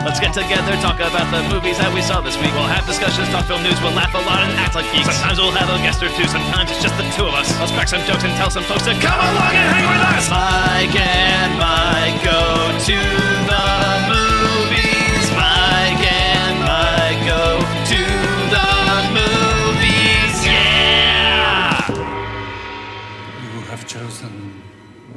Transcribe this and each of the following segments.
Let's get together, talk about the movies that we saw this week. We'll have discussions, talk film news, we'll laugh a lot and act like geeks. Sometimes we'll have a guest or two, sometimes it's just the two of us. Let's crack some jokes and tell some folks to come along and hang with us. Mike and Mike go to the movies. Mike and Mike go to the movies. Yeah! You have chosen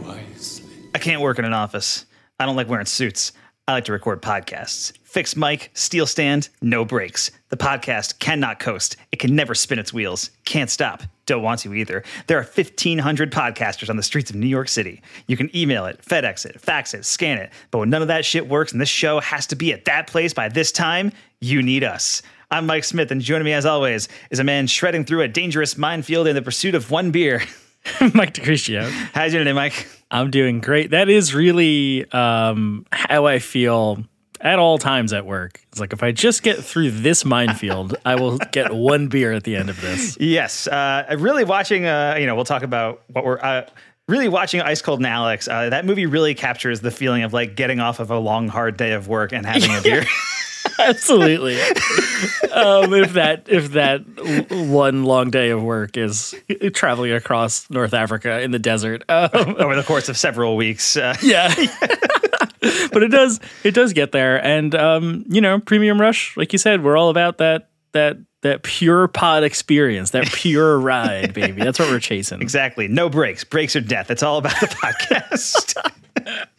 wisely. I can't work in an office. I don't like wearing suits. I like to record podcasts. Fixed mic, steel stand, no brakes. The podcast cannot coast. It can never spin its wheels. Can't stop. Don't want to either. There are 1,500 podcasters on the streets of New York City. You can email it, FedEx it, fax it, scan it. But when none of that shit works and this show has to be at that place by this time, you need us. I'm Mike Smith, and joining me as always is a man shredding through a dangerous minefield in the pursuit of one beer. Mike DeCriscio. How's your name, Mike? I'm doing great. That is really um, how I feel at all times at work. It's like if I just get through this minefield, I will get one beer at the end of this. Yes, uh, really watching. Uh, you know, we'll talk about what we're. Uh, Really watching Ice Cold in Alex, uh, that movie really captures the feeling of like getting off of a long, hard day of work and having a beer. Absolutely. um, if that if that one long day of work is traveling across North Africa in the desert, um, over the course of several weeks. Uh, yeah. but it does it does get there, and um, you know, Premium Rush, like you said, we're all about that that that pure pod experience, that pure ride, baby. That's what we're chasing. exactly. No brakes. Brakes are death. It's all about the podcast.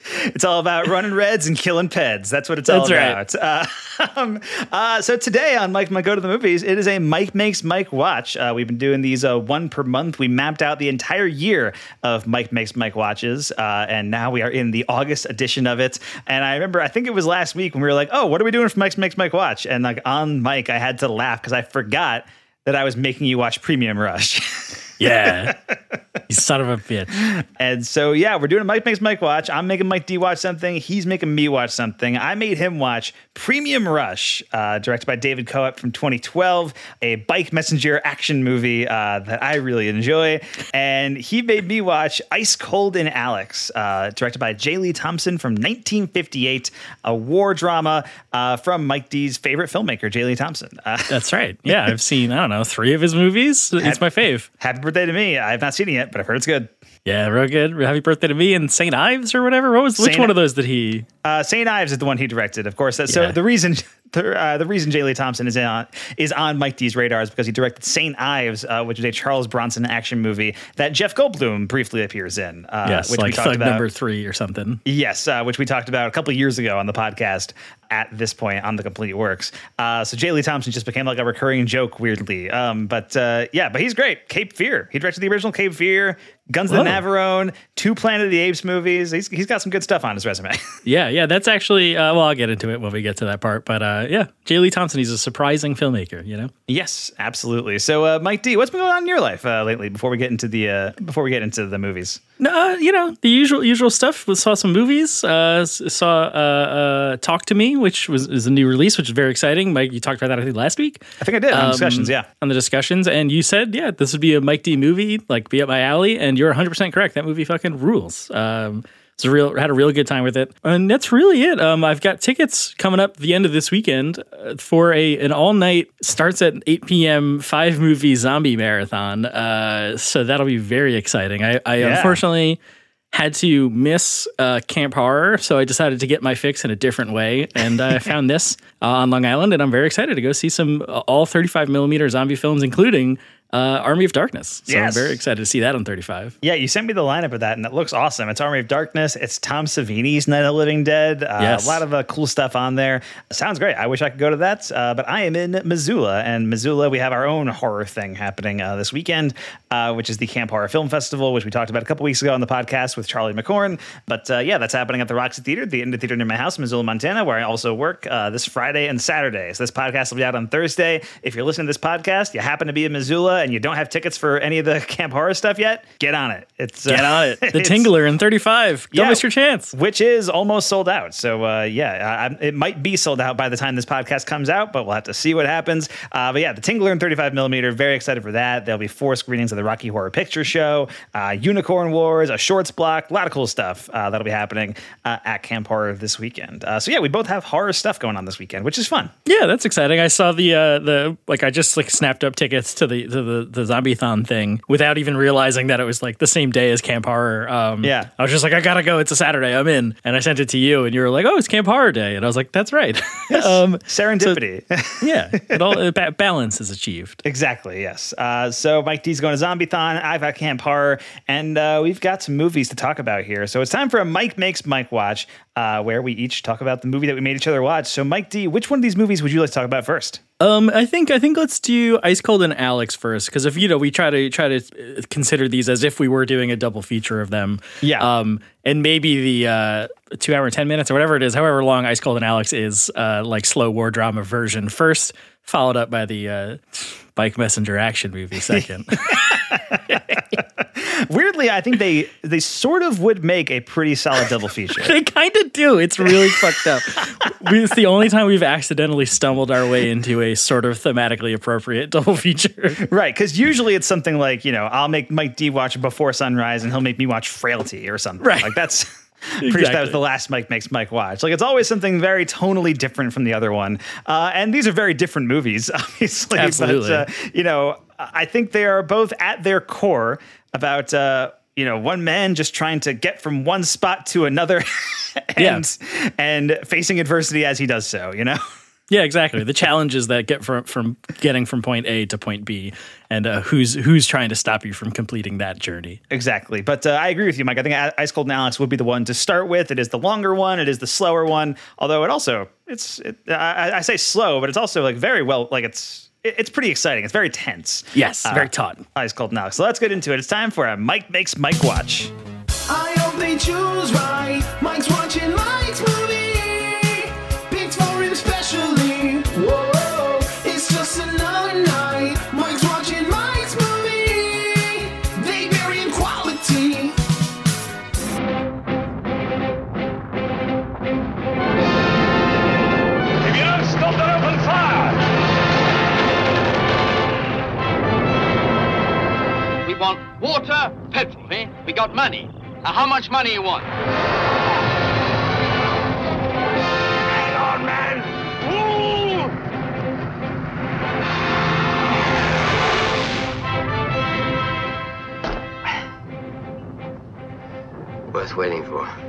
it's all about running reds and killing peds. That's what it's all That's about. Uh, um, uh, so today on Mike my Go to the Movies, it is a Mike Makes Mike Watch. Uh, we've been doing these uh, one per month. We mapped out the entire year of Mike Makes Mike Watches, uh, and now we are in the August edition of it. And I remember, I think it was last week when we were like, "Oh, what are we doing for Mike Makes Mike Watch?" And like on Mike, I had to laugh because I forgot that I was making you watch Premium Rush. Yeah. you son of a bitch. And so, yeah, we're doing a Mike Makes Mike watch. I'm making Mike D watch something. He's making me watch something. I made him watch Premium Rush, uh, directed by David Koepp from 2012, a bike messenger action movie uh, that I really enjoy. And he made me watch Ice Cold in Alex, uh, directed by J. Lee Thompson from 1958, a war drama uh, from Mike D's favorite filmmaker, J. Lee Thompson. Uh, That's right. Yeah, I've seen, I don't know, three of his movies. It's my fave. happy birthday to me. I've not seen it yet, but I've heard it's good. Yeah, real good. Happy birthday to me and St. Ives or whatever. What was which one of those did he? Uh, St. Ives is the one he directed, of course. So Yeah. the reason the, uh, the reason J. Lee Thompson is on is on Mike D's radar is because he directed St. Ives, uh, which is a Charles Bronson action movie that Jeff Goldblum briefly appears in. Uh, Yes, which we like talked thug about. number three or something. Yes, uh, which we talked about a couple of years ago on the podcast. At this point on the complete works, uh, so J. Lee Thompson just became like a recurring joke, weirdly. Um, but uh, yeah, but he's great. Cape Fear. He directed the original Cape Fear, Guns of the Whoa. Navarone, two Planet of the Apes movies. He's, he's got some good stuff on his resume. Yeah, yeah, that's actually. Uh, well, I'll get into it when we get to that part. But uh, yeah, J. Lee Thompson, he's a surprising filmmaker. You know. Yes, absolutely. So, uh, Mike D, what's been going on in your life uh, lately? Before we get into the uh, before we get into the movies, No, uh, you know the usual usual stuff. We saw some movies. Uh, saw uh, uh, Talk to Me, which was is a new release, which is very exciting. Mike, you talked about that I think last week. I think I did on Um, discussions. Yeah, on the discussions, and you said, yeah, this would be a Mike D movie, like be up my alley, and you're 100 percent correct. That movie fucking rules. Um, it's a real had a real good time with it, and that's really it. Um, I've got tickets coming up the end of this weekend uh, for a an all night starts at 8 p.m. five movie zombie marathon. Uh, so that'll be very exciting. I, I Yeah. unfortunately had to miss uh, Camp Horror, so I decided to get my fix in a different way, and I found this uh, on Long Island, and I'm very excited to go see some uh, all 35 millimeter zombie films, including uh, Army of Darkness. So Yes. I'm very excited to see that on 35. yeah. You sent me the lineup of that, and it looks awesome. It's Army of Darkness. It's Tom Savini's Night of the Living Dead. Uh, Yes. a lot of uh, cool stuff on there. Sounds great. I wish I could go to that, uh, but I am in Missoula, and Missoula we have our own horror thing happening uh, this weekend, uh, which is the Camp Horror Film Festival, which we talked about a couple weeks ago on the podcast with Charlie McCorn. But uh, yeah, that's happening at the Roxy Theater, the indie theater near my house, Missoula, Montana, where I also work uh, this Friday and Saturday. So this podcast will be out on Thursday. If you're listening to this podcast, you happen to be in Missoula and you don't have tickets for any of the Camp Horror stuff yet, get on it. It's Get uh, on it. The Tingler in 35. Don't Yeah. miss your chance. which is almost sold out. So uh, yeah, I, it might be sold out by the time this podcast comes out, but we'll have to see what happens. Uh, but yeah, the Tingler in 35 millimeter, very excited for that. There'll be four screenings of the Rocky Horror Picture Show, uh, Unicorn Wars, a shorts block, a lot of cool stuff uh, that'll be happening uh, at Camp Horror this weekend. Uh, so yeah, we both have horror stuff going on this weekend, which is fun. Yeah, that's exciting. I saw the uh, the like I just like snapped up tickets to the to the the zombie thon thing without even realizing that it was like the same day as Camp Horror. Um, Yeah. I was just like, I gotta go. It's a Saturday. I'm in, and I sent it to you, and you were like, Oh, it's Camp Horror Day, and I was like, That's right. um, Serendipity. yeah, it all uh, ba- balance is achieved. Exactly, yes. Uh, so Mike D's going to Zombiethon. I've got Camp Horror, and uh, we've got some movies to talk about here. So it's time for a Mike Makes Mike Watch, uh, where we each talk about the movie that we made each other watch. So Mike D, which one of these movies would you like to talk about first? Um, I think I think let's do Ice Cold in Alex first because if you know we try to try to uh, consider these as if we were doing a double feature of them. Yeah. Um, and maybe the uh, two hour and ten minutes or whatever it is, however long Ice Cold in Alex is, uh, like slow war drama version first, followed up by the uh, bike messenger action movie second. Weirdly, I think they they sort of would make a pretty solid double feature. they kind of do. It's really fucked up. We, it's the only time we've accidentally stumbled our way into a sort of thematically appropriate double feature. Right, because usually it's something like, you know, I'll make Mike D watch Before Sunrise and he'll make me watch Frailty or something. Right. Like that's pretty sure that was the last Mike makes Mike watch. Like it's always something very tonally different from the other one. Uh, and these are very different movies, obviously. Absolutely. But, uh, you know, I think they are both at their core about, uh, you know, one man just trying to get from one spot to another and, and facing adversity as he does so, you know? Yeah, exactly. The challenges that get from from getting from point A to point B, and uh, who's who's trying to stop you from completing that journey. Exactly. But uh, I agree with you, Mike. I think Ice Cold in Alex would be the one to start with. It is the longer one. It is the slower one. Although it also, it's, it, I, I say slow, but it's also like very well, like it's, it's pretty exciting. It's very tense. Yes, Uh, very taut. Ice Cold in Alex. So let's get into it. It's time for a Mike Makes Mike Watch. I hope they choose right. Mike's watching Mike's movie. We want water, petrol, eh? We got money. Now, how much money you want? Worth waiting for.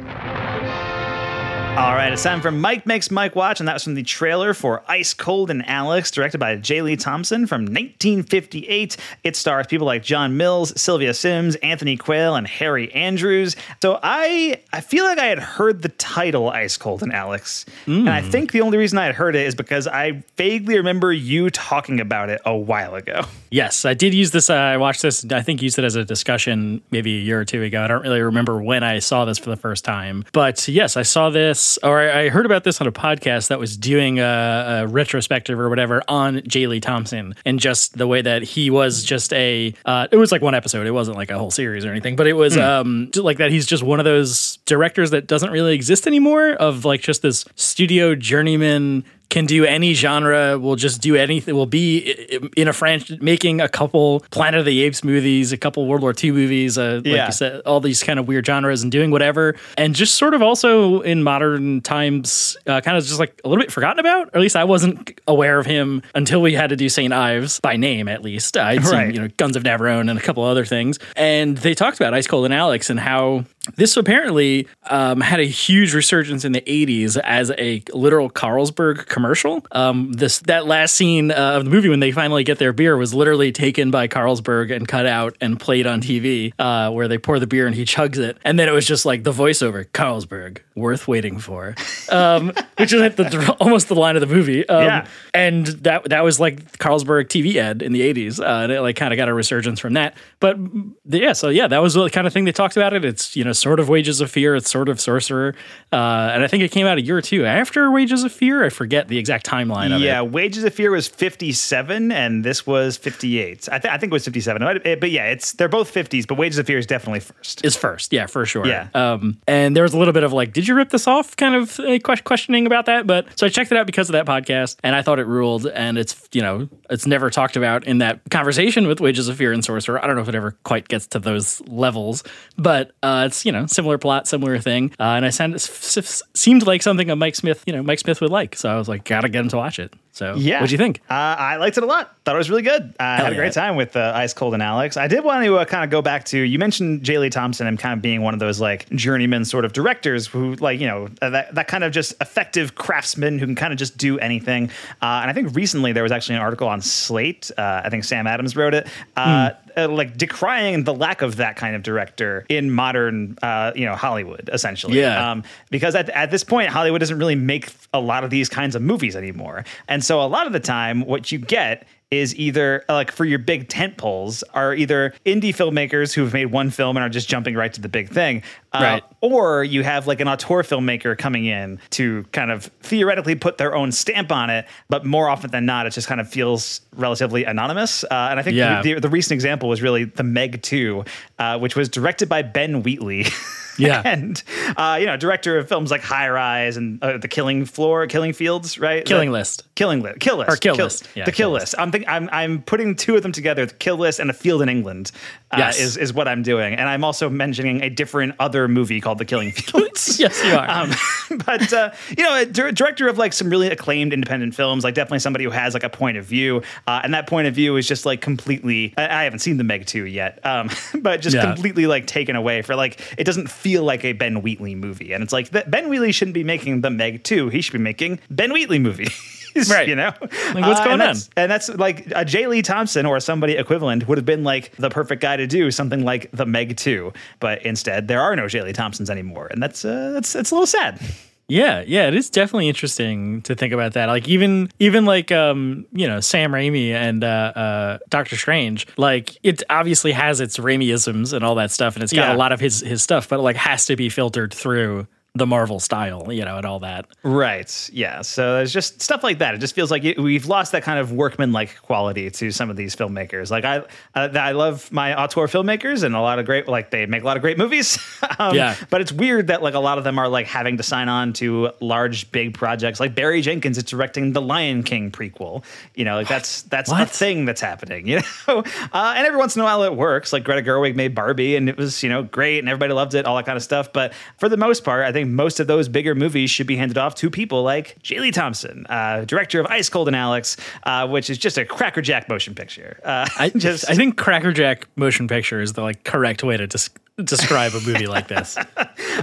All right, it's time for Mike Makes Mike Watch, and that was from the trailer for Ice Cold in Alex, directed by J. Lee Thompson from 1958. It stars people like John Mills, Sylvia Syms, Anthony Quayle, and Harry Andrews. So I I feel like I had heard the title Ice Cold in Alex, and I think the only reason I had heard it is because I vaguely remember you talking about it a while ago. Yes, I did use this. Uh, I watched this. I think used it as a discussion maybe a year or two ago. I don't really remember when I saw this for the first time, but yes, I saw this, or I, I heard about this on a podcast that was doing a, a retrospective or whatever on J. Lee Thompson, and just the way that he was just a. Uh, it was like one episode. It wasn't like a whole series or anything, but it was um, just like that. He's just one of those directors that doesn't really exist anymore. Of like just this studio journeyman can do any genre, will just do anything, will be in a franchise, making a couple Planet of the Apes movies, a couple World War II movies, uh, like Yeah. you said, all these kind of weird genres and doing whatever. And just sort of also in modern times, uh, kind of just like a little bit forgotten about. Or at least I wasn't aware of him until we had to do St. Ives, by name at least. I'd seen, you know, Guns of Navarone and a couple other things. And they talked about Ice Cold in Alex and how this apparently um, had a huge resurgence in the 80s as a literal Carlsberg commercial. Um, this that last scene uh, of the movie when they finally get their beer was literally taken by Carlsberg and cut out and played on TV, uh, where they pour the beer and he chugs it, and then it was just like the voiceover Carlsberg, worth waiting for, um, which is like the, almost the line of the movie. Um, Yeah. and that that was like Carlsberg TV ad in the 80s, uh, and it like kind of got a resurgence from that. But yeah, so yeah, that was the kind of thing they talked about it. It's you know sort of Wages of Fear. It's sort of Sorcerer, uh, and I think it came out a year or two after Wages of Fear. I forget the exact timeline of it. Yeah, it. Wages of Fear was 57 and this was 58. I, th- I think it was 57. But, but yeah, it's they're both 50s, but Wages of Fear is definitely first. Is first, yeah, for sure. Yeah. Um, and there was a little bit of like, did you rip this off? Kind of uh, questioning about that. But so I checked it out because of that podcast, and I thought it ruled. And it's you know it's never talked about in that conversation with Wages of Fear and Sorcerer. I don't know if it ever quite gets to those levels, but uh, it's you know similar plot, similar thing. Uh, and I sent, s- seemed like something a Mike Smith, you know, Mike Smith would like. So I was like, gotta get him to watch it. So Yeah. what'd you think? Uh, I liked it a lot. Thought it was really good. I had a yeah. great time with uh, Ice Cold in Alex. I did want to uh, kind of go back to you mentioned J. Lee Thompson and kind of being one of those like journeyman sort of directors who like you know uh, that that kind of just effective craftsman who can kind of just do anything. Uh, and I think recently there was actually an article on Slate. Uh, I think Sam Adams wrote it. Uh, uh, like decrying the lack of that kind of director in modern, uh, you know, Hollywood, essentially. Yeah. Um, because at, at this point, Hollywood doesn't really make a lot of these kinds of movies anymore. And so a lot of the time, what you get is either like for your big tent poles are either indie filmmakers who've made one film and are just jumping right to the big thing. Uh, Right. Or you have like an auteur filmmaker coming in to kind of theoretically put their own stamp on it, but more often than not, it just kind of feels relatively anonymous. Uh, and I think Yeah. the, the recent example was really The Meg 2, uh, which was directed by Ben Wheatley. Yeah. and uh, you know, director of films like High Rise and uh, The Killing Floor, Killing Fields, right? Killing The- List. Killing List, Kill List, Or Kill List. Yeah, the Kill, Kill List. I'm think I'm I'm putting two of them together: The Kill List and A Field in England. Uh, Yes. is is what I'm doing, and I'm also mentioning a different other movie called The Killing Fields. Yes, you are. Um, but uh, you know, a dir- director of like some really acclaimed independent films, like definitely somebody who has like a point of view, uh, and that point of view is just like completely. I, I haven't seen the Meg two yet, um, but just Yeah. completely like taken away for like it doesn't feel like a Ben Wheatley movie, and it's like that Ben Wheatley shouldn't be making the Meg two. He should be making Ben Wheatley movies. Right. You know, Like, what's Uh, going and on? that's- And that's like a J. Lee Thompson or somebody equivalent would have been like the perfect guy to do something like the Meg 2. But instead, there are no J. Lee Thompsons anymore. And that's uh, that's that's a little sad. Yeah, yeah, it is definitely interesting to think about that. Like even even like um, you know, Sam Raimi and uh, uh Doctor Strange, like it obviously has its Raimiisms and all that stuff and it's got Yeah. a lot of his his stuff, but it like has to be filtered through the Marvel style, you know, and all that. Right. Yeah. So it's just stuff like that. It just feels like it, we've lost that kind of workman-like quality to some of these filmmakers. Like I, I, I love my auteur filmmakers and a lot of great, like they make a lot of great movies. um, Yeah. But it's weird that like a lot of them are like having to sign on to large, big projects. Like Barry Jenkins is directing the Lion King prequel. You know, like that's that's a thing that's happening. You know, uh, and every once in a while it works. Like Greta Gerwig made Barbie, and it was you know great, and everybody loved it, all that kind of stuff. But for the most part, I think most of those bigger movies should be handed off to people like J. Lee Thompson, uh, director of Ice Cold in Alex, uh, which is just a crackerjack motion picture. Uh, I just I think Crackerjack motion picture is the like correct way to des- describe a movie like this.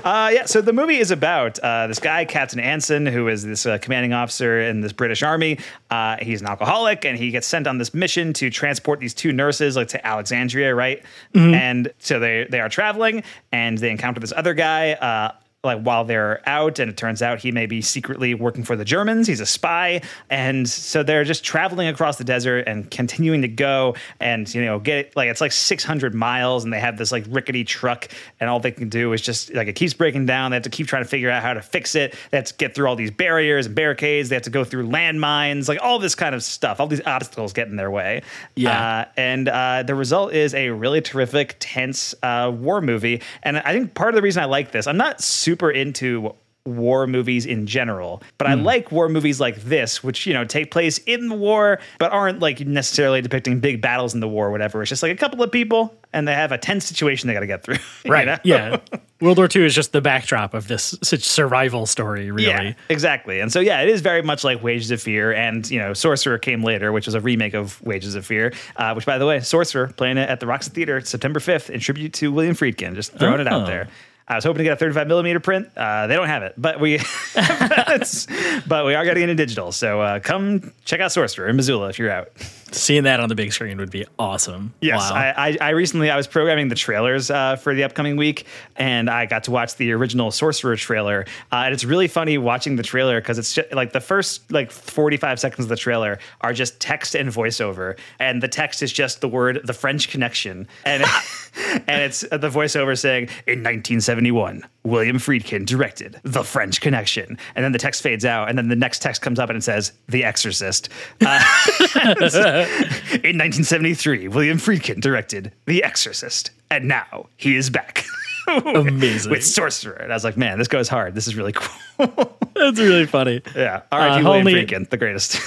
Uh, yeah, so the movie is about uh, this guy, Captain Anson, who is this uh, commanding officer in this British army. Uh, he's an alcoholic, and he gets sent on this mission to transport these two nurses, like to Alexandria, right? And so they they are traveling, and they encounter this other guy. Like while they're out, and it turns out he may be secretly working for the Germans. He's a spy, and so they're just traveling across the desert and continuing to go, and you know, get like it's like 600 miles, and they have this like rickety truck, and all they can do is just like it keeps breaking down. They have to keep trying to figure out how to fix it. They have to get through all these barriers and barricades. They have to go through landmines, like all this kind of stuff. All these obstacles get in their way. Yeah. Uh, and uh, the result is a really terrific, tense uh, war movie. And I think part of the reason I like this, I'm not super into war movies in general, but I like war movies like this, which you know take place in the war, but aren't like necessarily depicting big battles in the war, or whatever. It's just like a couple of people, and they have a tense situation they got to get through. Right. know? Yeah. World War II is just the backdrop of this such survival story, really. Yeah, exactly. And so, yeah, it is very much like Wages of Fear. And, you know, Sorcerer came later, which was a remake of Wages of Fear, uh, which, by the way, Sorcerer playing it at the Roxy Theater September 5th in tribute to William Friedkin. Just throwing it Oh. out there. I was hoping to get a 35 millimeter print. Uh, they don't have it, but we, but we are getting it in digital. So uh, come check out Sorcerer in Missoula if you're out. Seeing that on the big screen would be awesome. Yes, Wow. I, I, I recently I was programming the trailers uh, for the upcoming week, and I got to watch the original Sorcerer trailer, uh, and it's really funny watching the trailer because it's just, like the first like forty five seconds of the trailer are just text and voiceover, and the text is just the word "the French Connection," and and it's the voiceover saying in 1971 William Friedkin directed The French Connection, and then the text fades out, and then the next text comes up and it says The Exorcist. Uh, in 1973, William Friedkin directed The Exorcist, and now he is back. Amazing. With Sorcerer. And I was like, man, this goes hard. This is really cool. That's really funny. yeah. R.I.P. Uh, William only- Friedkin, the greatest.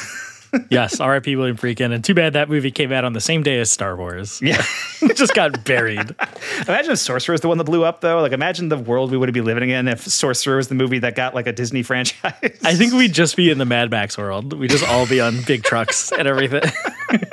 Yes, R.I.P. William Friedkin. And too bad that movie came out on the same day as Star Wars. yeah. It just got buried. imagine if Sorcerer was the one that blew up, though. Like, imagine the world we would be living in if Sorcerer was the movie that got like a Disney franchise. I think we'd just be in the Mad Max world. We'd just all be on big trucks and everything.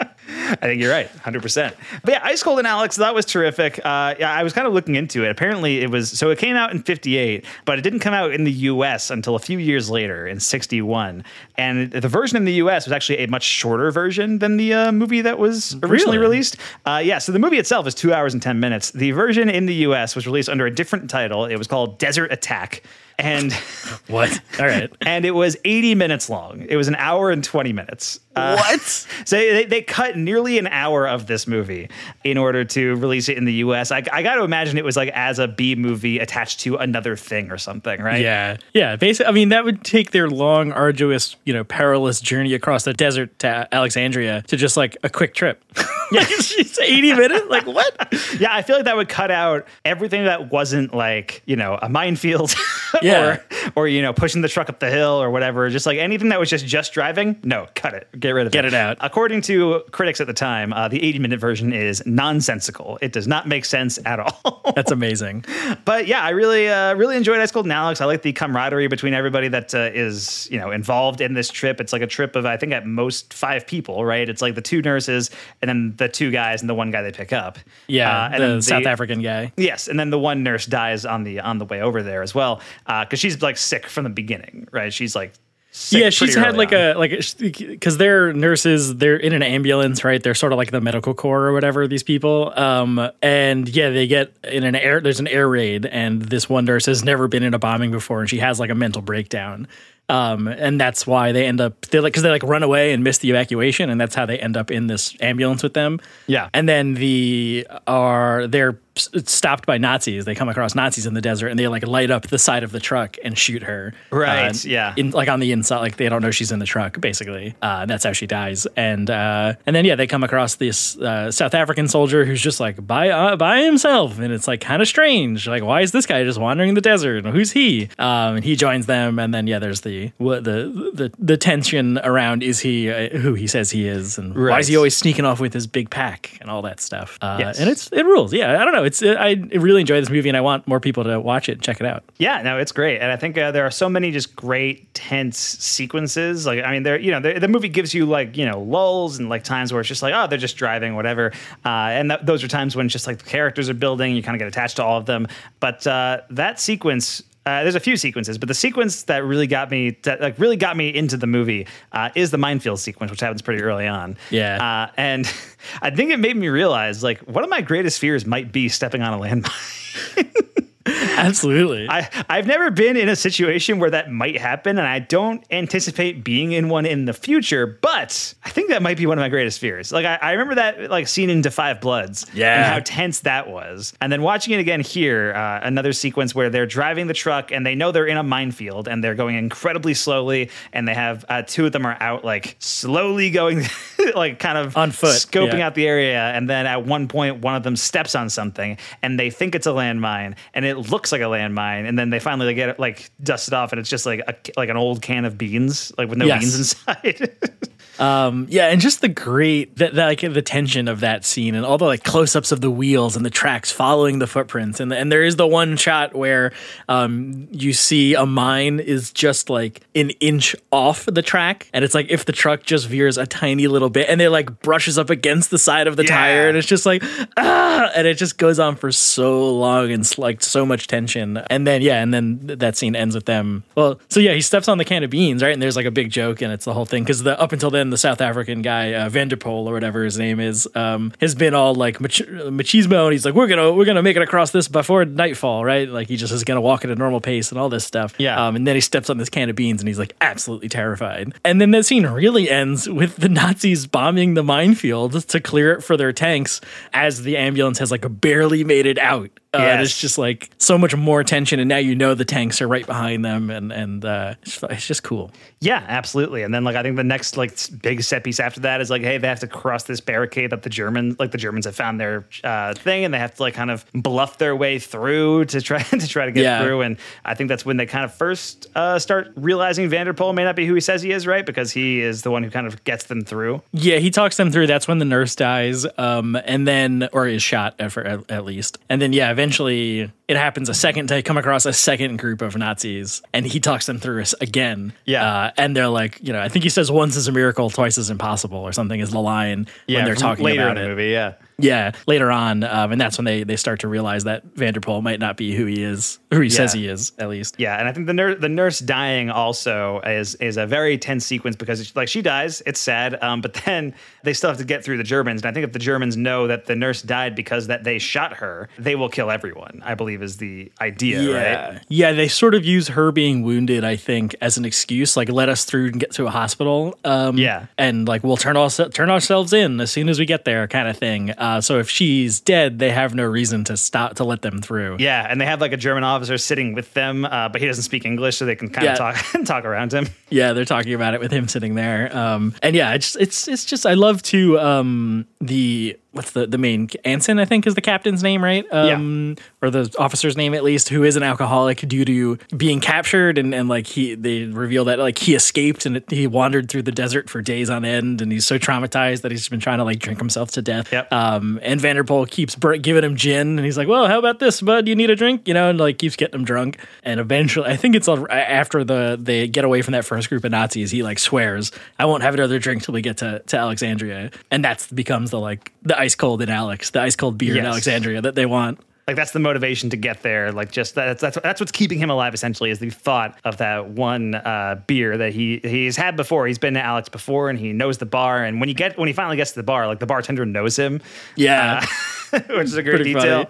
I think you're right, 100%. But yeah, Ice Cold in Alex, that was terrific. Uh, yeah, I was kind of looking into it. Apparently, it was so it came out in 58, but it didn't come out in the US until a few years later in 61. And the version in the US was actually a much shorter version than the uh, movie that was originally Really? released. Uh, yeah, so the movie itself is two hours and 10 minutes. The version in the US was released under a different title. It was called Desert Attack. And what? All right. and it was 80 minutes long. It was an hour and 20 minutes. Uh, What? So they, they cut nearly an hour of this movie in order to release it in the US. I, I got to imagine it was like as a B movie attached to another thing or something, right? Yeah. Yeah. Basically, I mean, that would take their long, arduous, you know, perilous journey across the desert to Alexandria to just like a quick trip. Yeah. it's 80 minutes? Like, what? Yeah, I feel like that would cut out everything that wasn't like, you know, a minefield Yeah. Or, or, you know, pushing the truck up the hill or whatever. Just like anything that was just just driving, no, cut it. Get rid of Get it. Get it out. According to critics at the time, uh, the 80 minute version is nonsensical. It does not make sense at all. That's amazing. but yeah, I really, uh, really enjoyed Ice Cold in Alex. I like the camaraderie between everybody that uh, is, you know, involved in this trip. It's like a trip of, I think, at most five people, right? It's like the two nurses and then the two guys and the one guy they pick up. Yeah. Uh, and then the South African guy. Yes, and then the one nurse dies on the on the way over there as well, because she's like sick from the beginning, right? She's like, sick yeah, she's had early like on. a like because they're nurses, they're in an ambulance, right? They're sort of like the medical corps or whatever. These people, um, and yeah, they get in an air. There's an air raid, and this one nurse has never been in a bombing before, and she has like a mental breakdown. Um, and that's why they end up they like because they like run away and miss the evacuation, and that's how they end up in this ambulance with them. Yeah. and then the are they're s- stopped by Nazis. They come across Nazis in the desert, and they like light up the side of the truck and shoot her. Right, Uh, yeah. in like on the inside, like they don't know she's in the truck, basically. Uh, and that's how she dies. And uh, and then yeah, they come across this uh, South African soldier who's just like by uh, by himself, and it's like kind of strange. Like, why is this guy just wandering the desert? And who's he? Um, and he joins them, and then yeah, there's the what the the the tension around is he uh, who he says he is, and why is he always sneaking off with his big pack and all that stuff. Uh, Yes. and it's it rules. Yeah, I don't know. It's I really enjoy this movie, and I want more people to watch it and check it out. Yeah, no, it's great, and I think uh, there are so many just great tense sequences. Like, I mean, there, you know, the, the movie gives you like you know lulls and like times where it's just like, oh, they're just driving, whatever, uh, and th- those are times when it's just like the characters are building, you kind of get attached to all of them. But uh, that sequence. Uh, there's a few sequences, but the sequence that really got me, that like really got me into the movie, uh, is the minefield sequence, which happens pretty early on. Yeah. uh, and I think it made me realize like one of my greatest fears might be stepping on a landmine. Absolutely. I, I've never been in a situation where that might happen, and I don't anticipate being in one in the future. But I think that might be one of my greatest fears. Like I, I remember that like scene in Da 5 Bloods, Yeah. and how tense that was. And then watching it again here, uh, another sequence where they're driving the truck and they know they're in a minefield and they're going incredibly slowly, and they have uh, two of them are out like slowly going, like kind of On foot, scoping yeah. out the area, and then at one point one of them steps on something, and they think it's a landmine, and it looks like a landmine, and then they finally like, get it like dusted off, and it's just like a, like an old can of beans, like with no Yes. beans inside. Yeah, and just the great that like the tension of that scene and all the like close-ups of the wheels and the tracks following the footprints. And and there is the one shot where um you see a mine is just like an inch off the track. And it's like if the truck just veers a tiny little bit and it like brushes up against the side of the Yeah. tire and it's just like ah and it just goes on for so long and like so much tension. And then yeah and then that scene ends with them. Well so yeah he steps on the can of beans right? And there's like a big joke and it's the whole thing because the up until then the South African guy uh, Vanderpool or whatever his name is, um, has been all like mach- machismo, and he's like, "We're gonna we're gonna make it across this before nightfall, right?" Like he just is gonna walk at a normal pace and all this stuff. Yeah. Um, and then he steps on this can of beans, and he's like absolutely terrified. And then that scene really ends with the Nazis bombing the minefield to clear it for their tanks as the ambulance has like barely made it out. Uh, and Yes. It's just like so much more tension, and now you know the tanks are right behind them, and and uh, it's, it's just cool. Yeah, absolutely. And then like I think the next like big set piece after that is like, hey, they have to cross this barricade that the Germans like the Germans have found their uh, thing, and they have to like kind of bluff their way through to try to try to get Yeah. through. And I think that's when they kind of first uh, start realizing Vanderpool may not be who he says he is, right? Because he is the one who kind of gets them through. Yeah, he talks them through. That's when the nurse dies, um, and then or is shot at, at, at least, and then yeah, eventually it happens a second. They come across a second group of Nazis, and he talks them through us again. Yeah. uh, and they're like, you know, I think he says once is a miracle, twice is impossible, or something is the line when they're talking later about in the it. movie. Yeah. Yeah, later on, um, and that's when they they start to realize that Vanderpool might not be who he is, who he says he is, at least. Yeah, and I think the nurse the nurse dying also is is a very tense sequence because it's, like she dies, it's sad, um, but then they still have to get through the Germans, and I think if the Germans know that the nurse died because that they shot her, they will kill everyone. I believe is the idea, right? Yeah, they sort of use her being wounded, I think, as an excuse. Like, let us through and get to a hospital. Um, Yeah. and like we'll turn us turn ourselves in as soon as we get there, kind of thing. Uh, so if she's dead, they have no reason to stop to let them through. Yeah, and they have like a German officer sitting with them, uh, but he doesn't speak English, so they can kind Yeah. of talk talk around him. Yeah, they're talking about it with him sitting there. Um, and yeah, it's it's it's just I love to um the what's the the main Anson I think is the captain's name, right? Um, or the officer's name at least, who is an alcoholic due to being captured and and like he they reveal that like he escaped and he wandered through the desert for days on end and he's so traumatized that he's been trying to like drink himself to death. Yep. Um, and Vanderpool keeps giving him gin and he's like, well, how about this, bud? You need a drink, you know, and like keeps getting him drunk. And eventually, I think it's after the they get away from that first group of Nazis, he like swears, I won't have another drink till we get to, to Alexandria. And that's becomes the like the ice cold in Alex, the ice cold beer in Alexandria that they want. Like that's the motivation to get there. Like just that's that's that's what's keeping him alive. Essentially, is the thought of that one uh, beer that he he's had before. He's been to Alex before, and he knows the bar. And when you get when he finally gets to the bar, like the bartender knows him. Yeah. which is a great Pretty detail.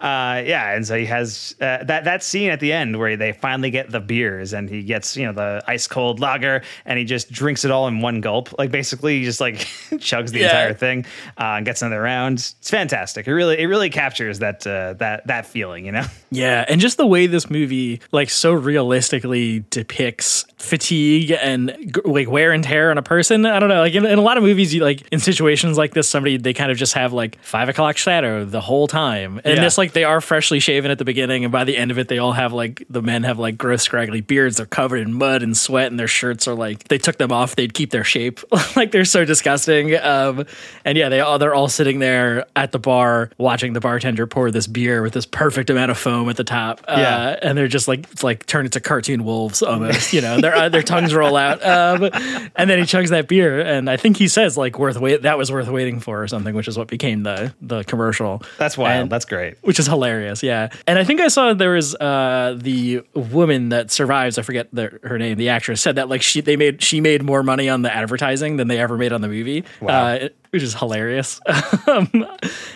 Uh, yeah, and so he has uh, that that scene at the end where they finally get the beers, and he gets you know the ice cold lager, and he just drinks it all in one gulp. Like basically, he just like chugs the Yeah. entire thing uh, and gets another round. It's fantastic. It really it really captures that uh, that that feeling, you know. Yeah, and just the way this movie like so realistically depicts fatigue and like wear and tear on a person. I don't know, like in, in a lot of movies, you like in situations like this, somebody they kind of just have like five o'clock shadow the whole time. And Yeah. this like they are freshly shaven at the beginning, and by the end of it, they all have like the men have like gross scraggly beards. They're covered in mud and sweat, and their shirts are like they took them off. They'd keep their shape. like they're so disgusting. Um, and yeah, they all they're all sitting there at the bar watching the bartender pour this beer with this perfect amount of foam at the top. Uh, Yeah. and they're just like it's like turned into cartoon wolves almost. You know, their uh, their tongues roll out. Um, and then he chugs that beer, and I think he says like worth wait that was worth waiting for or something, which is what became the the commercial. That's wild. And- That's great. which is hilarious. Yeah, and I think I saw there was uh, the woman that survives. I forget the, her name. The actress said that like she they made she made more money on the advertising than they ever made on the movie. Wow. Uh, which is hilarious. um,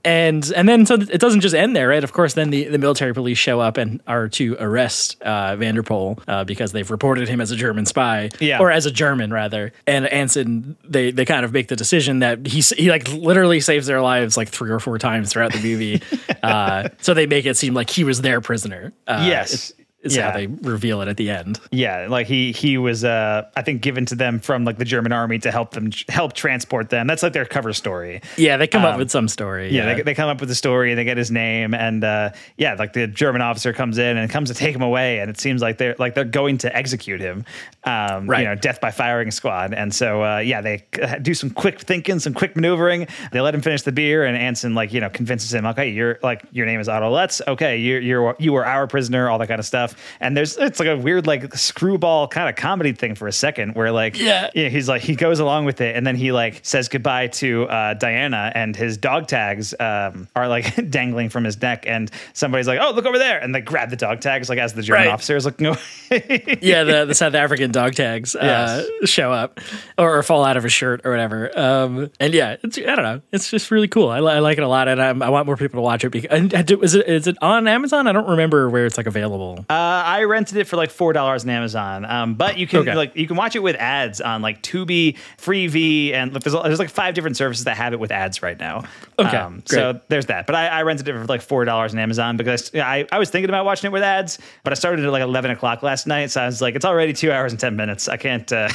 and and then so it doesn't just end there, right? Of course, then the, the military police show up and are to arrest uh, Vanderpool uh, because they've reported him as a German spy, Yeah. or as a German rather. And Anson, they they kind of make the decision that he he like literally saves their lives like three or four times throughout the movie. uh, so they make it seem like he was their prisoner. Uh, Yes. Is- Yeah. how they reveal it at the end. Yeah, like he he was uh I think given to them from like the German army to help them help transport them. That's like their cover story. Yeah, they come up with some story. Um, Yeah, They, they come up with the story and they get his name and uh, yeah, like the German officer comes in and comes to take him away and it seems like they're like they're going to execute him, um, Right. You know, death by firing squad. And so uh, yeah, they do some quick thinking, some quick maneuvering. They let him finish the beer and Anson like you know convinces him, okay, you're like your name is Otto Lutz. Okay, you're you're you were our prisoner, all that kind of stuff. Stuff. And there's it's like a weird like screwball kind of comedy thing for a second where like Yeah. he's like he goes along with it and then he like says goodbye to uh, Diana and his dog tags um, are like dangling from his neck and somebody's like oh look over there and they grab the dog tags like as the German Right. officer is looking away. yeah, the, the South African dog tags uh, show up or, or fall out of his shirt or whatever. Um, and yeah, it's, I don't know. It's just really cool. I, I like it a lot, and I'm, I want more people to watch it. Because, and, and is it is it on Amazon? I don't remember where it's like available. Uh, I rented it for like four dollars on Amazon, um, but you can Okay. like you can watch it with ads on like Tubi, Freevee, and like, there's there's like five different services that have it with ads right now. Okay, um, so there's that. But I, I rented it for like four dollars on Amazon because I, I was thinking about watching it with ads, but I started at like eleven o'clock last night, so I was like, it's already two hours and ten minutes. I can't uh,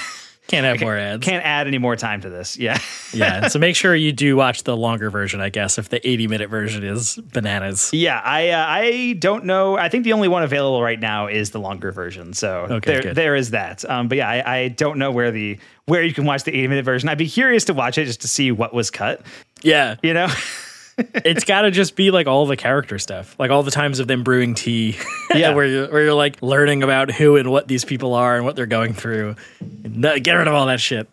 Can't have more ads. can't add any more time to this. Yeah. yeah, so make sure you do watch the longer version. I guess if the 80 minute version is bananas. Yeah, I uh, I don't know. I think the only one available right now is the longer version. So Okay, there good. there is that. Um, but yeah, I, I don't know where the where you can watch the 80 minute version. I'd be curious to watch it just to see what was cut. Yeah, You know? it's got to just be like all the character stuff, like all the times of them brewing tea, Yeah. where you're where you're like learning about who and what these people are and what they're going through. No, get rid of all that shit.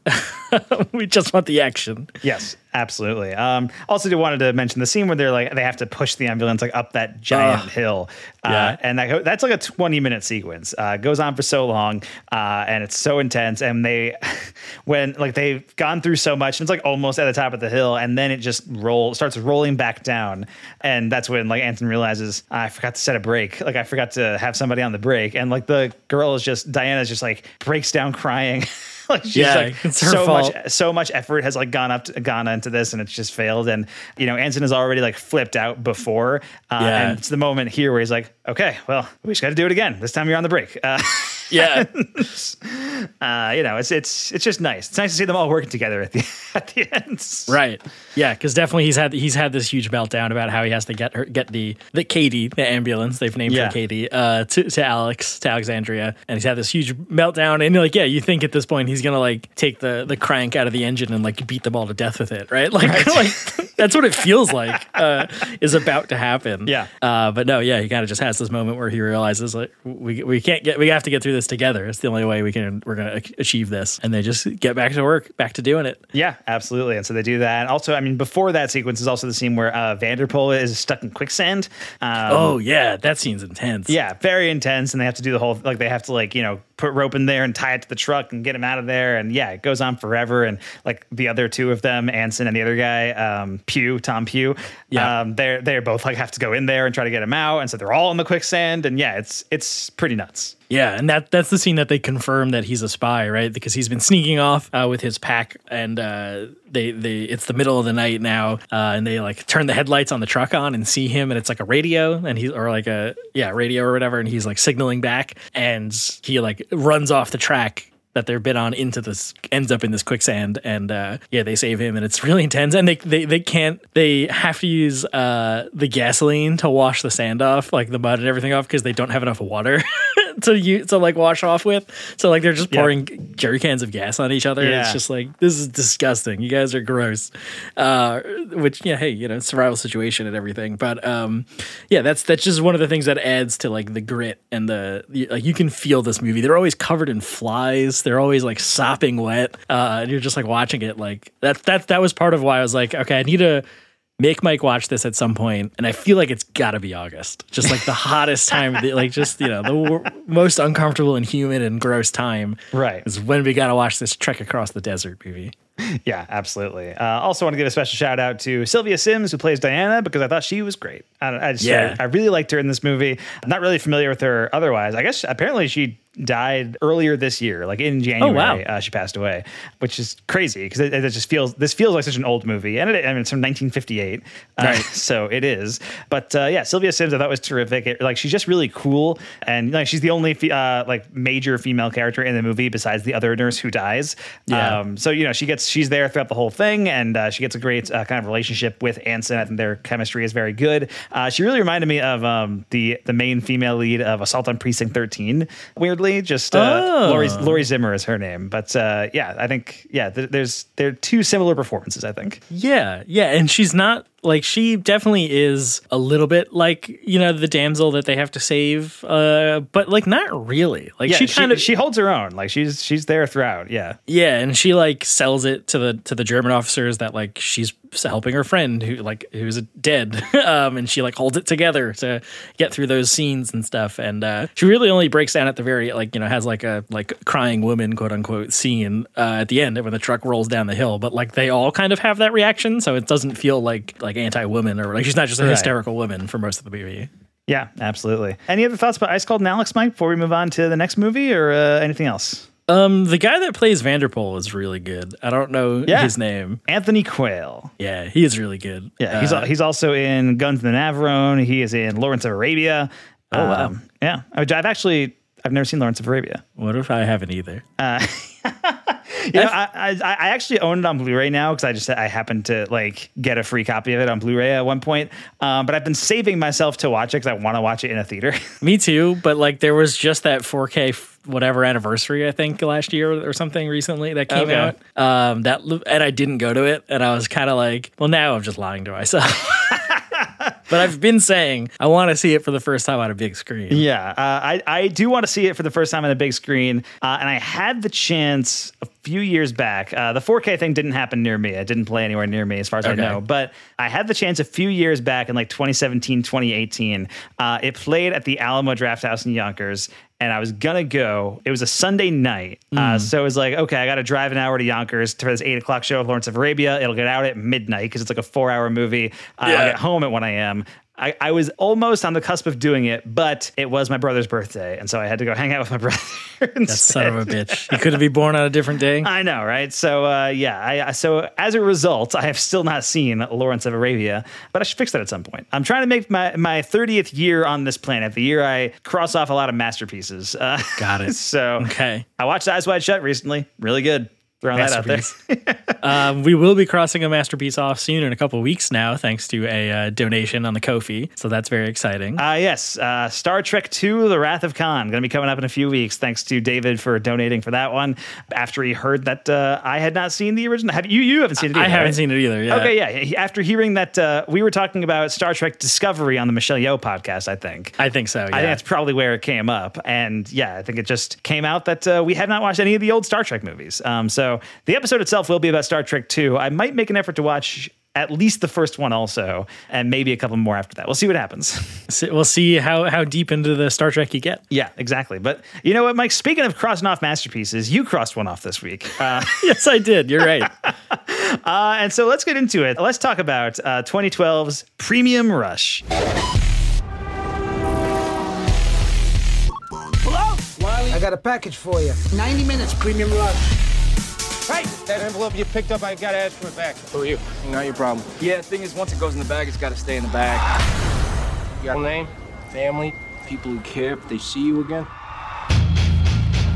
we just want the action. yes, absolutely. Um, also, did wanted to mention the scene where they're like they have to push the ambulance like up that giant Ugh. hill. Uh, Yeah. and that, that's like a 20 minute sequence. Uh, it goes on for so long, uh, and it's so intense. And they, when like they've gone through so much, and it's like almost at the top of the hill, and then it just roll starts rolling back down, and that's when like Anton realizes I forgot to set a brake. Like I forgot to have somebody on the brake, and like the girl is just Diana's just like breaks down crying. like she's Yeah, like it's her so fault. much so much effort has like gone up to, gone into this and it's just failed and you know Anson has already like flipped out before uh, Yeah. and it's the moment here where he's like okay well we just got to do it again this time you're on the brake uh, Yeah, uh, you know it's it's it's just nice it's nice to see them all working together at the at the end right. Yeah, because definitely he's had he's had this huge meltdown about how he has to get her get the the Katie the ambulance they've named Yeah. her Katie uh, to to Alex to Alexandria, and he's had this huge meltdown. And like, yeah, you think at this point he's gonna like take the the crank out of the engine and like beat them all to death with it, right? Like, like that's what it feels like uh, is about to happen. Yeah. Uh, but no, yeah, he kind of just has this moment where he realizes like we we can't get we have to get through this together. It's the only way we can we're gonna achieve this, and they just get back to work, back to doing it. Yeah, absolutely. And so they do that. And also, I mean, before that sequence is also the scene where uh, Vanderpool is stuck in quicksand. Um, Oh yeah, that scene's intense. Yeah, very intense, and they have to do the whole like they have to like you know put rope in there and tie it to the truck and get him out of there, and yeah, it goes on forever. And like the other two of them, Anson and the other guy, um, Pugh, Tom Pugh, Yeah. um, they're they're both like have to go in there and try to get him out, and so they're all in the quicksand, and yeah, it's it's pretty nuts. Yeah, and that that's the scene that they confirm that he's a spy, right? Because he's been sneaking off uh, with his pack, and uh, they they it's the middle of the night now, uh, and they like turn the headlights on the truck on and see him, and it's like a radio, and he's or like a yeah radio or whatever, and he's like signaling back, and he like runs off the track that they've been on into this ends up in this quicksand and uh yeah they save him and it's really intense and they they, they can't they have to use uh the gasoline to wash the sand off like the mud and everything off because they don't have enough water to you to like wash off with. So like they're just Yeah. pouring jerry cans of gas on each other. Yeah. it's just like this is disgusting. You guys are gross. Uh which yeah hey you know survival situation and everything. But um yeah that's that's just one of the things that adds to like the grit and the, the like you can feel this movie. They're always covered in flies. They're always like sopping wet. Uh and you're just like watching it like that that that was part of why i was like okay i need to make mike watch this at some point and i feel like it's gotta be august just like the hottest time the, like just you know the wor- most uncomfortable and humid and gross time Right. is when we gotta watch this trek across the desert movie Yeah, absolutely. Uh, also, want to give a special shout out to Sylvia Syms, who plays Diana, because I thought she was great. I, I just, Yeah. I, really liked her in this movie. I'm not really familiar with her otherwise. I guess apparently she died earlier this year, like in January. wow. uh, she passed away, which is crazy because it, it just feels this feels like such an old movie, and it, I mean it's from 1958, uh, Right. so it is. But uh, yeah, Sylvia Syms I thought was terrific. It- like she's just really cool, and like she's the only fe- uh, like major female character in the movie besides the other nurse who dies. Yeah. Um, so you know she gets she's there throughout the whole thing, and uh, she gets a great uh, kind of relationship with Anson. I think their chemistry is very good. Uh, she really reminded me of um, the the main female lead of Assault on Precinct 13. Weirdly, just uh, Oh. Laurie Laurie Zimmer is her name, but uh, yeah, I think yeah, th- there's there are two similar performances. I think. Yeah, yeah, and she's not Like she definitely is a little bit like you know the damsel that they have to save, uh, but like not really. Like Yeah, she kind of she holds her own. Like she's she's there throughout. Yeah. yeah, and she like sells it to the to the German officers that like she's helping her friend who like who's dead, um, and she like holds it together to get through those scenes and stuff. And uh, she really only breaks down at the very like you know has like a like crying woman quote unquote scene uh, at the end when the truck rolls down the hill. But like they all kind of have that reaction, so it doesn't feel like like anti woman or like she's not just a Right. hysterical woman for most of the movie. Yeah, absolutely. Any other thoughts about Ice Cold in Alex, Mike, before we move on to the next movie or uh, anything else? Um, the guy that plays Vanderpool is really good. I don't know Yeah. his name. Anthony Quayle. Yeah, he is really good. Yeah, he's Uh, he's also in Guns of the Navarone. He is in Lawrence of Arabia. Oh wow. yeah, I- I've actually I've never seen Lawrence of Arabia. what if I haven't either? You know, I, I I actually own it on Blu-ray now because I just I happened to like get a free copy of it on Blu-ray at one point. Um, but I've been saving myself to watch it because I want to watch it in a theater. Me too, but like there was just that 4K whatever anniversary I think last year or something recently that came Okay. out. Um, that and I didn't go to it, and I was kind of like, well, now I'm just lying to myself. but I've been saying I want to see it for the first time on a big screen. Yeah, uh, I I do want to see it for the first time on a big screen, uh, and I had the chance a few years back. Uh, the 4K thing didn't happen near me; it didn't play anywhere near me, as far as I know. But I had the chance a few years back in like 2017, 2018. Uh, it played at the Alamo Drafthouse in Yonkers. And I was gonna go. It was a Sunday night, uh, so it was like, okay, I got to drive an hour to Yonkers for this eight o'clock show of Lawrence of Arabia. It'll get out at midnight because it's like a four-hour movie. Uh, I'll get home at 1 a.m. I, I was almost on the cusp of doing it, but it was my brother's birthday, and so I had to go hang out with my brother. That son of a bitch. He could have been born on a different day. I know, right? So uh, yeah, I, I- so as a result, I have still not seen Lawrence of Arabia, but I should fix that at some point. I'm trying to make my my 30th year on this planet, the year I cross off a lot of masterpieces. Uh, Got it. so Okay. I watched Eyes Wide Shut recently, really good. Throwing that out there. Um, we will be crossing a masterpiece off soon in a couple weeks now, thanks to a uh, donation on the Kofi. So that's very exciting. Uh, yes, uh, Star Trek II: The Wrath of Khan going to be coming up in a few weeks. Thanks to David for donating for that one. After he heard that uh, I had not seen the original, have you? You haven't seen it? Either, I haven't right? seen it either. Yeah. Okay, yeah. After hearing that, uh, we were talking about Star Trek Discovery on the Michelle Yeoh podcast. I think. I think so. Yeah. I think that's probably where it came up, and yeah, I think it just came out that uh, we have not watched any of the old Star Trek movies. Um, so the episode itself will be about Star Trek Two. I might make an effort to watch at least the first one also, and maybe a couple more after that. We'll see what happens. So we'll see how how deep into the Star Trek you get. yeah, exactly. But you know what, Mike? Speaking of crossing off masterpieces, you crossed one off this week. Uh, yes, I did. You're right. Uh, and so let's get into it. Let's talk about uh, 2012's Premium Rush. Hello wiley i got a package for you. 90 minutes, premium rush. Hey, that envelope you picked up, I gotta ask for it back. Who are you? Not your problem. Yeah, the thing is, once it goes in the bag, it's got to stay in the bag. You got a name, family, People who care if they see you again.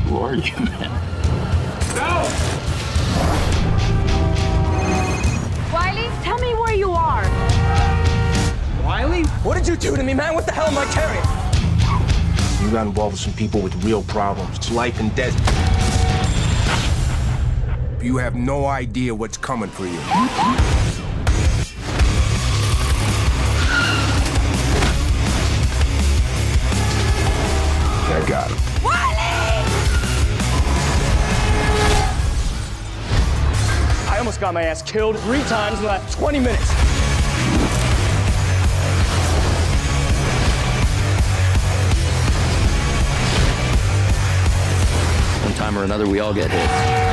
Who are you, man? No! Wiley, tell me where you are. Wiley? What did you do to me, man? What the hell am I carrying? You got involved with some people with real problems. It's life and death. You have no idea what's coming for you. I got him. I almost got my ass killed three times in the last 20 minutes. One time or another, we all get hit.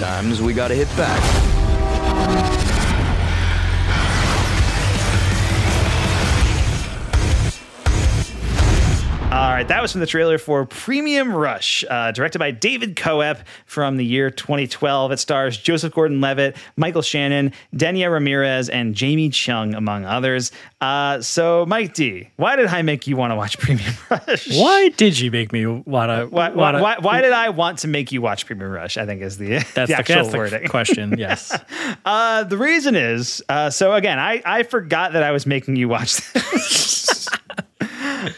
Sometimes we gotta hit back. Right, that was from the trailer for Premium Rush, uh, directed by David Koepp from the year 2012. It stars Joseph Gordon-Levitt, Michael Shannon, Dania Ramirez, and Jamie Chung, among others. Uh, so, Mike D, why did I make you want to watch Premium Rush? Why did you make me wanna? Why, why, wanna why, why did I want to make you watch Premium Rush? I think is the, That's the actual the wording. question. Yes. Uh, the reason is uh, so again, I, I forgot that I was making you watch this.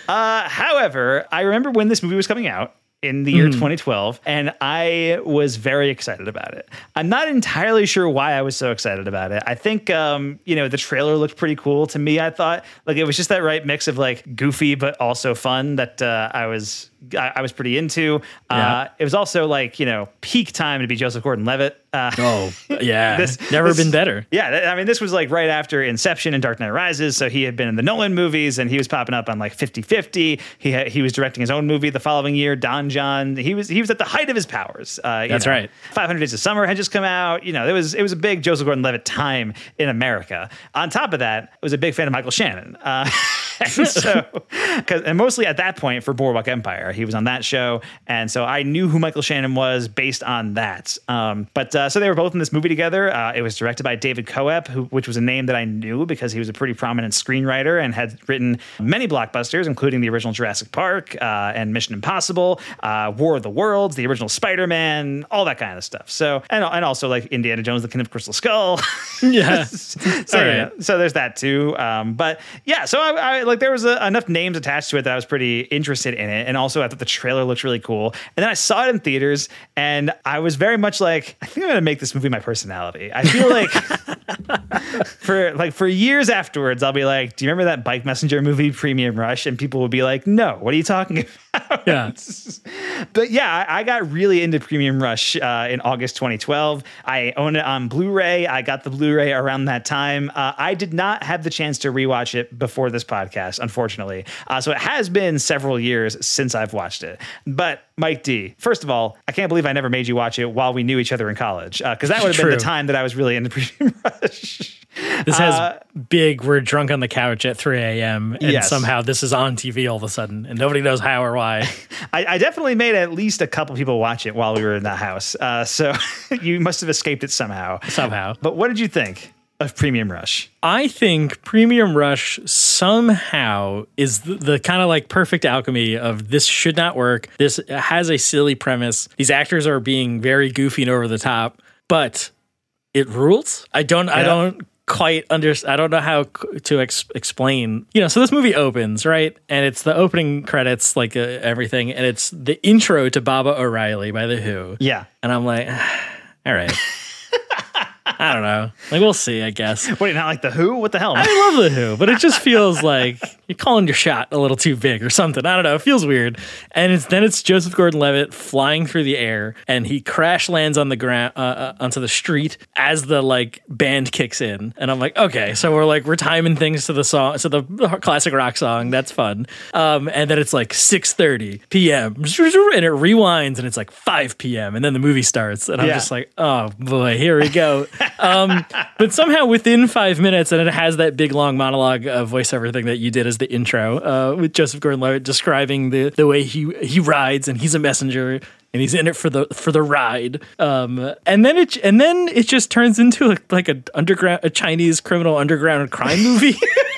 Uh, however, I remember when this movie was coming out. in the year Mhm. 2012, and I was very excited about it. I'm not entirely sure why I was so excited about it. I think, um, you know, the trailer looked pretty cool to me. I thought like it was just that right mix of like goofy but also fun that uh, I was I, I was pretty into. Uh, Yeah. It was also like you know peak time to be Joseph Gordon-Levitt. Uh, Oh, yeah. this Never this- been better. yeah, I mean, this was like right after Inception and Dark Knight Rises. So he had been in the Nolan movies and he was popping up on like 50 50. He, had, he was directing his own movie the following year, Don Jon. He was he was at the height of his powers. Uh, That's know. right. 500 Days of Summer had just come out. You know, it was, it was a big Joseph Gordon Levitt time in America. On top of that, I was a big fan of Michael Shannon. And so, cause, and mostly at that point for Boardwalk Empire, he was on that show. And so I knew who Michael Shannon was based on that. Um, but uh, so they were both in this movie together. Uh, it was directed by David Koepp, who, which was a name that I knew because he was a pretty prominent screenwriter and had written many blockbusters, including the original Jurassic Park uh, and Mission Impossible, uh, War of the Worlds, the original Spider Man, all that kind of stuff. So, and, and also like Indiana Jones, the Kingdom of Crystal Skull. Yeah. so, All yeah, so there's that too. Um, but yeah, so I, I like there was a, enough names attached to it that I was pretty interested in it, and also I thought the trailer looked really cool. And then I saw it in theaters, and I was very much like, I think I'm gonna make this movie my personality. I feel like for like for years afterwards, I'll be like, do you remember that Bike Messenger movie, Premium Rush? And people would be like, no, what are you talking about? Yeah. but yeah, I, got really into Premium Rush uh, in August 2012. I own it on Blu-ray. I got the Blu-ray around that time. Uh, I did not have the chance to rewatch it before this podcast, unfortunately. Uh, so it has been several years since I've watched it. But Mike D, first of all, I can't believe I never made you watch it while we knew each other in college, because that would have been the time that I was really into Premium Rush. This has Uh, big, we're drunk on the couch at 3 a.m. And Yes. somehow this is on TV all of a sudden, and nobody knows how or why. I, I definitely made at least a couple people watch it while we were in that house. Uh, so you must have escaped it somehow. Somehow. But what did you think of Premium Rush? I think Premium Rush somehow is the, the kind of like perfect alchemy of this should not work. This has a silly premise. These actors are being very goofy and over the top, but it rules. I don't. I don't quite understand. I don't know how to ex- explain. You know, so this movie opens right, and it's the opening credits, like uh, everything, and it's the intro to Baba O'Riley by the Who. Yeah. and I'm like, all right. I don't know. Like we'll see. I guess. What, you not like The Who? What the hell? man? I love the Who, but it just feels like you're calling your shot a little too big or something. I don't know. It feels weird. And it's then it's Joseph Gordon-Levitt flying through the air, and he crash lands on the ground uh, uh, onto the street as the like band kicks in. And I'm like, okay, so we're like we're timing things to the song, to the classic rock song. That's fun. Um, and then it's like 6:30 p.m. and it rewinds, and it's like 5 p.m. and then the movie starts, and I'm Yeah. just like, oh boy, here we go. Um, but somehow within five minutes, and it has that big long monologue uh, voiceover thing that you did as the intro uh, with Joseph Gordon-Levitt describing the the way he he rides and he's a messenger and he's in it for the for the ride. Um, and then it and then it just turns into a, like a underground a Chinese criminal underground crime movie.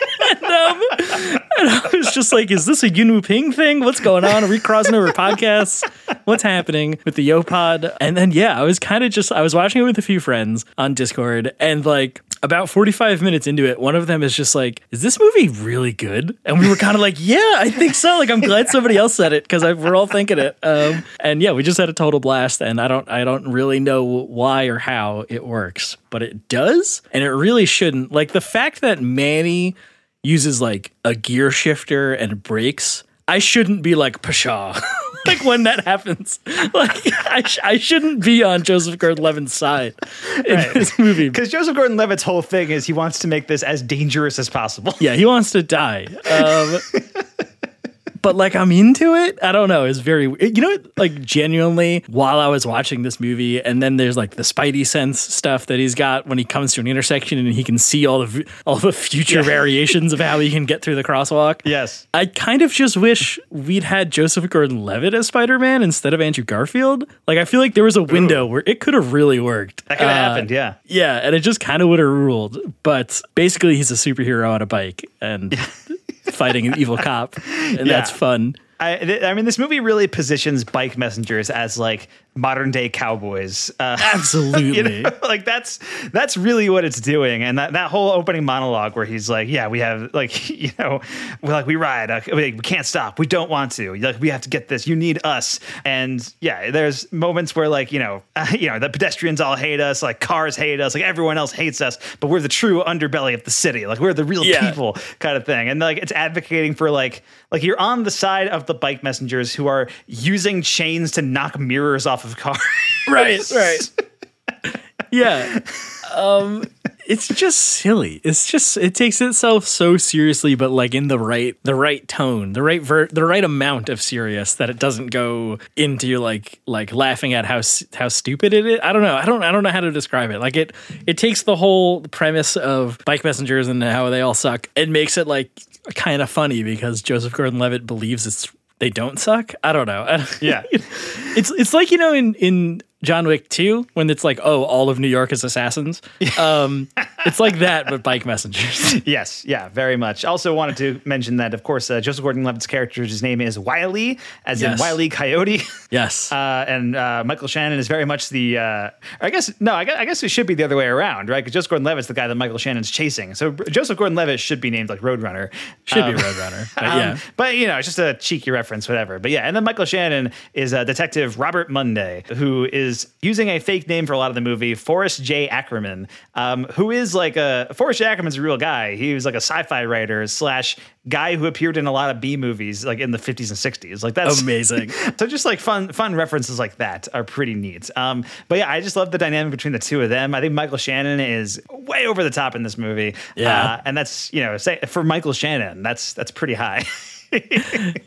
I was just like, is this a Yuen Woo-ping thing? What's going on? Are we crossing over podcasts? What's happening with the Yopod? And then, yeah, I was kind of just, I was watching it with a few friends on Discord, and like about 45 minutes into it, one of them is just like, is this movie really good? And we were kind of like, yeah, I think so. Like, I'm glad somebody else said it because we're all thinking it. Um, and yeah, we just had a total blast, and I don't, I don't really know why or how it works, but it does, and it really shouldn't. Like the fact that Manny uses like a gear shifter and brakes, I shouldn't be like pshaw. like when that happens, like I, sh- I shouldn't be on Joseph Gordon-Levitt's side in this movie. Because Joseph Gordon-Levitt's whole thing is he wants to make this as dangerous as possible. Yeah, he wants to die. Um, but like I'm into it. I don't know. It's very you know like genuinely while I was watching this movie, and then there's like the Spidey sense stuff that he's got when he comes to an intersection and he can see all the all the future Yeah. variations of how he can get through the crosswalk. Yes. I kind of just wish we'd had Joseph Gordon-Levitt as Spider-Man instead of Andrew Garfield. Like I feel like there was a window where it could have really worked. That could have Uh, happened, yeah. yeah, and it just kind of would have ruled. But basically, he's a superhero on a bike and fighting an evil cop, and that's fun. I, th- I mean, this movie really positions bike messengers as like modern day cowboys. Uh, Absolutely. you know, like that's that's really what it's doing. And that, that whole opening monologue where he's like, "Yeah, we have like you know, we're like we ride, uh, we, we can't stop, we don't want to. Like we have to get this. You need us." And yeah, there's moments where like you know, uh, you know, the pedestrians all hate us, like cars hate us, like everyone else hates us, but we're the true underbelly of the city. Like we're the real Yeah. people, kind of thing. And like it's advocating for like like you're on the side of the bike messengers who are using chains to knock mirrors off of cars. Right, right. yeah. Um it's just silly. It's just it takes itself so seriously but like in the right the right tone, the right ver- the right amount of serious that it doesn't go into like like laughing at how how stupid it is. I don't know. I don't I don't know how to describe it. Like it it takes the whole premise of bike messengers and how they all suck and makes it like kind of funny because Joseph Gordon-Levitt believes it's they don't suck. I don't know. I don't- Yeah. it's it's like you know in in John Wick 2 when it's like oh all of New York is assassins. Um it's like that but bike messengers. yes, yeah, very much. Also wanted to mention that, of course, uh, Joseph Gordon-Levitt's character's name is Wiley, as Yes. in Wiley Coyote. yes. Uh, and uh, Michael Shannon is very much the. Uh, I guess no, I guess, I guess it should be the other way around, right? Because Joseph Gordon-Levitt's the guy that Michael Shannon's chasing. So Joseph Gordon-Levitt should be named like Roadrunner. Should Um, be Roadrunner. But um, yeah. but you know, it's just a cheeky reference, whatever. But yeah, and then Michael Shannon is uh, Detective Robert Monday, who is using a fake name for a lot of the movie, Forrest J. Ackerman, um, who is like a Forrest J. Ackerman's a real guy. He was like a sci-fi writer slash guy who appeared in a lot of B movies, like in the 50s and 60s. Like that's Amazing. so just like fun fun references like that are pretty neat. Um, but yeah, I just love the dynamic between the two of them. I think Michael Shannon is way over the top in this movie. Yeah. Uh, and that's you know say, for Michael Shannon, that's that's pretty high.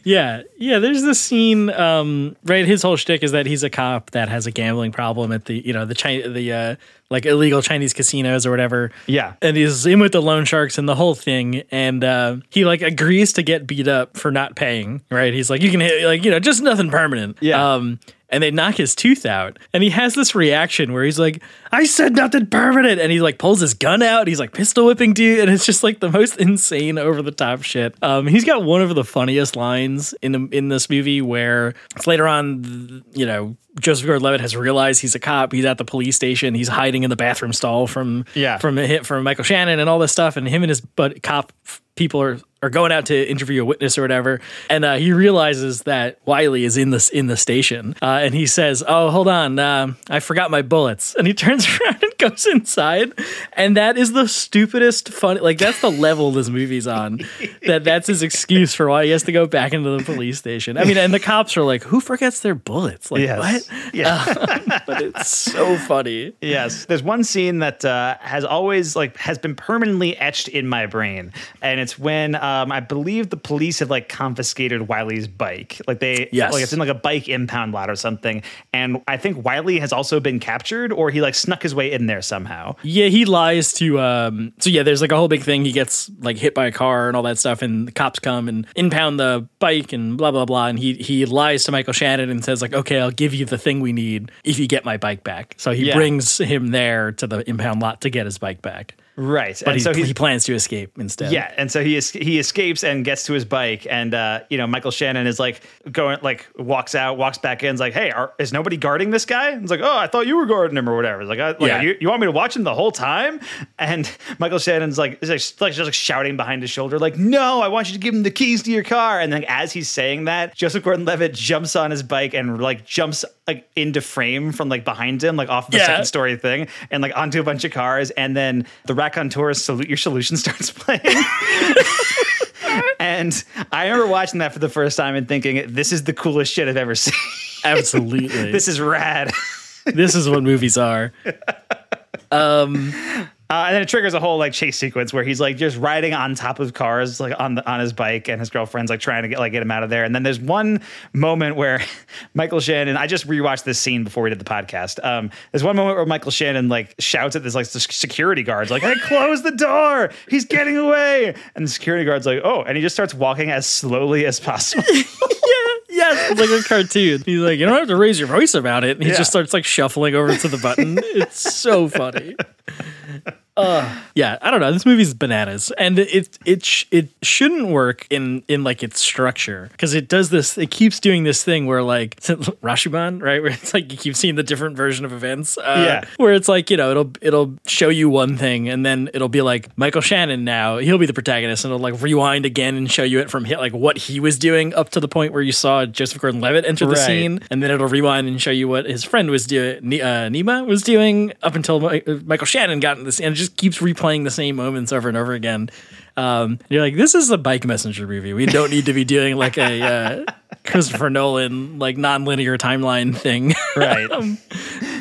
Yeah, yeah. There's this scene, um, right? His whole shtick is that he's a cop that has a gambling problem at the, you know, the China, the uh, like illegal Chinese casinos or whatever. Yeah. and he's in with the loan sharks and the whole thing, and uh, he like agrees to get beat up for not paying. Right? He's like, you can hit, like, you know, just nothing permanent. Yeah. Um, and they knock his tooth out, and he has this reaction where he's like, "I said nothing permanent," and he like pulls his gun out, he's like pistol whipping dude, and it's just like the most insane, over the top shit. Um, he's got one of the funniest lines in in this movie where it's later on, you know, Joseph Gordon-Levitt has realized he's a cop. He's at the police station. He's hiding in the bathroom stall from Yeah. from a hit from Michael Shannon and all this stuff. And him and his but cop people are are going out to interview a witness or whatever. And uh, he realizes that Wiley is in this in the station. Uh, and he says, "Oh, hold on, um, I forgot my bullets." And he turns around goes inside. And that is the stupidest fun. Like that's the level this movie's on. that that's his excuse for why he has to go back into the police station. I mean, and the cops are like, "Who forgets their bullets?" Like Yes. what? Yeah. but it's so funny. Yes, there's one scene that uh, has always like has been permanently etched in my brain, and it's when um, I believe the police have like confiscated Wiley's bike. Like they, Yes. like it's in like a bike impound lot or something. And I think Wiley has also been captured, or he like snuck his way in there somehow. Yeah, he lies to. Um, so yeah, there's like a whole big thing. He gets like hit by a car and all that stuff, and the cops come and impound the bike and blah blah blah. And he he lies to Michael Shannon and says like, "Okay, I'll give you the thing we need if you get my bike back." So he Yeah. brings him there to the impound lot to get his bike back. Right, But and so he plans to escape instead. Yeah, and so he es- he escapes and gets to his bike, and uh, you know Michael Shannon is like going like walks out, walks back in, is like, "Hey, are, is nobody guarding this guy?" And it's like, "Oh, I thought you were guarding him or whatever." It's like, I, like Yeah. you, you want me to watch him the whole time? And Michael Shannon's like, is like, like just like shouting behind his shoulder, like, "No, I want you to give him the keys to your car." And then as he's saying that, Joseph Gordon-Levitt jumps on his bike and like jumps like into frame from like behind him, like off the Yeah. second story thing, and like onto a bunch of cars, and then the raconteurs salute your solution starts playing. and I remember watching that for the first time and thinking, this is the coolest shit I've ever seen. absolutely. this is rad. this is what movies are. Um, Uh, and then it triggers a whole like chase sequence where he's like just riding on top of cars, like on the, on his bike, and his girlfriend's like trying to get like get him out of there. And then there's one moment where Michael Shannon. I just rewatched this scene before we did the podcast. Um, there's one moment where Michael Shannon like shouts at this like security guards, like, "Hey, close the door! He's getting away!" And the security guard's like, "Oh!" And he just starts walking as slowly as possible. Yeah, yes, it's like a cartoon. He's like, you don't have to raise your voice about it. And he Yeah. just starts like shuffling over to the button. It's so funny. yeah, I don't know. This movie's bananas, and it it sh- it shouldn't work in in like its structure because it does this. It keeps doing this thing where like Rashomon, right? Where it's like you keep seeing the different version of events. Uh, Yeah. where it's like you know it'll it'll show you one thing, and then it'll be like Michael Shannon now he'll be the protagonist, and it'll like rewind again and show you it from like what he was doing up to the point where you saw Joseph Gordon-Levitt enter the Right. scene, and then it'll rewind and show you what his friend was doing, uh, Nima was doing up until uh, Michael Shannon got in this, and it just keeps replaying the same moments over and over again. Um, you're like, this is a bike messenger movie. We don't need to be doing like a uh, Christopher Nolan like non-linear timeline thing, Right. Um,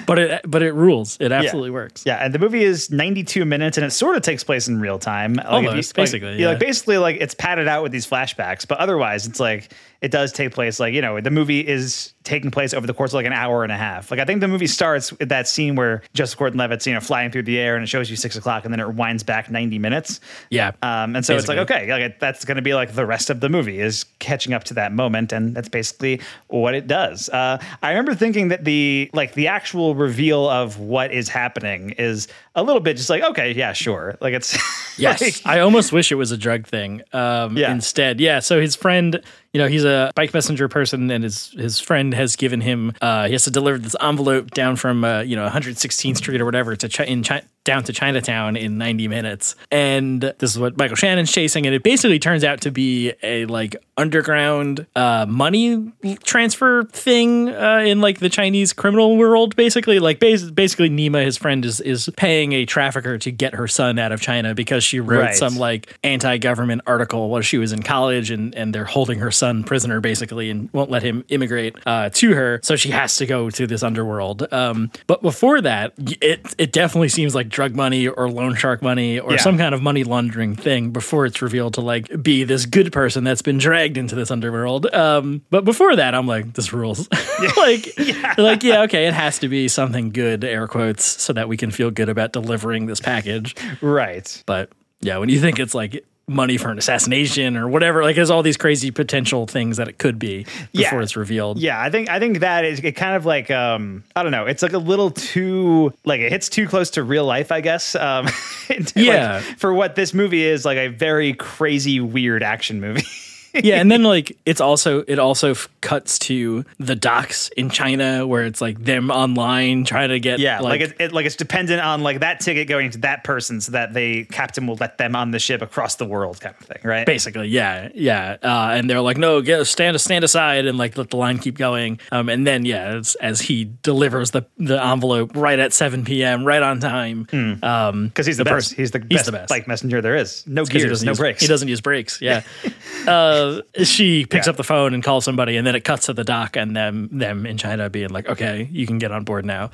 but it but it rules. It absolutely yeah. works. Yeah, and the movie is 92 minutes, and it sort of takes place in real time. Like, if you- Almost, like- basically, yeah, like basically, like it's padded out with these flashbacks, but otherwise, it's like it does take place. Like you know, the movie is taking place over the course of like an hour and a half. Like I think the movie starts with that scene where Joseph Gordon-Levitt's you know flying through the air, and it shows you six o'clock, and then it winds back 90 minutes. Yeah. Um, and so it's like, okay, like that's going to be like the rest of the movie is catching up to that moment, and that's basically what it does. Uh, I remember thinking that the like the actual reveal of what is happening is a little bit just like, okay, yeah, sure, like it's Yes, like- I almost wish it was a drug thing. Um, Yeah. Instead, yeah. So his friend, you know, he's a bike messenger person, and his his friend has given him. Uh, he has to deliver this envelope down from uh, you know 116th Street or whatever to in down to Chinatown in 90 minutes. And this is what Michael Shannon's chasing, and it basically turns out to be a like underground uh, money transfer thing uh, in like the Chinese criminal world. Basically, like bas- basically, Nima, his friend, is is paying a trafficker to get her son out of China because she wrote Right. some like anti-government article while she was in college, and and they're holding her son prisoner basically and won't let him immigrate uh, to her. So she has to go to this underworld. Um, but before that, it it definitely seems like drug money or loan shark money or Yeah. some kind of money laundering thing before it's revealed to like be this good person that's been dragged into this underworld. Um, but before that, I'm like, this rules. like, like yeah, okay, it has to be something good, air quotes, so that we can feel good about delivering this package. right. But yeah, when you think it's like money for an assassination or whatever, like there's all these crazy potential things that it could be before Yeah. it's revealed. Yeah, I think I think that is it kind of like um I don't know, it's like a little too like it hits too close to real life, I guess. Um like, Yeah. for what this movie is like a very crazy weird action movie. yeah, and then like it's also it also f- cuts to the docks in China where it's like them online trying to get Yeah, like, like, it, it, like it's dependent on like that ticket going to that person, so that they captain will let them on the ship across the world, kind of thing, right? Basically, yeah, yeah, uh, and they're like, "No, get stand stand aside," and like let the line keep going. Um, and then yeah, as, as he delivers the the envelope right at seven p.m. right on time, um, Because he's the, best. person- he's the he's best, the best. bike messenger there is. No gears, no use- brakes. He doesn't use brakes. Yeah. uh, she picks Yeah. up the phone and calls somebody, and then it cuts to the dock and them them in China being like, "Okay, you can get on board now."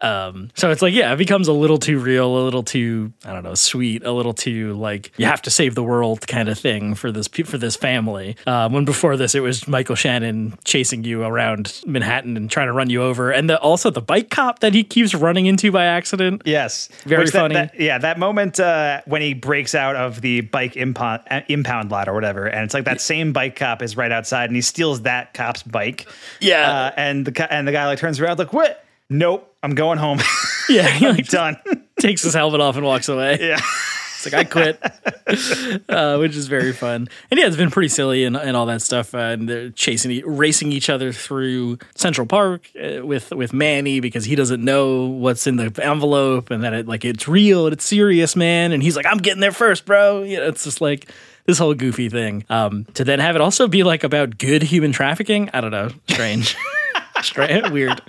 Um, so it's like, yeah, it becomes a little too real, a little too, I don't know, sweet, a little too like you have to save the world kind of thing for this for this family. Um, when before this, it was Michael Shannon chasing you around Manhattan and trying to run you over, and the, also the bike cop that he keeps running into by accident. Yes, Very Which that- funny. that- yeah, that moment uh, when he breaks out of the bike impound, uh, impound lot or whatever, and it's like that same bike cop is right outside, and he steals that cop's bike. Yeah. uh, and the and the guy like turns around like, "What? Nope, I'm going home. Yeah, he like, done." takes his helmet off and walks away. yeah, It's like I quit, uh, which is very fun. And yeah, it's been pretty silly and, and all that stuff. Uh, and they're chasing, racing each other through Central Park uh, with with Manny because he doesn't know what's in the envelope and that it like it's real and it's serious, man. And he's like, I'm getting there first, bro. You know, it's just like this whole goofy thing. Um, to then have it also be like about good human trafficking. I don't know, strange, strange, weird.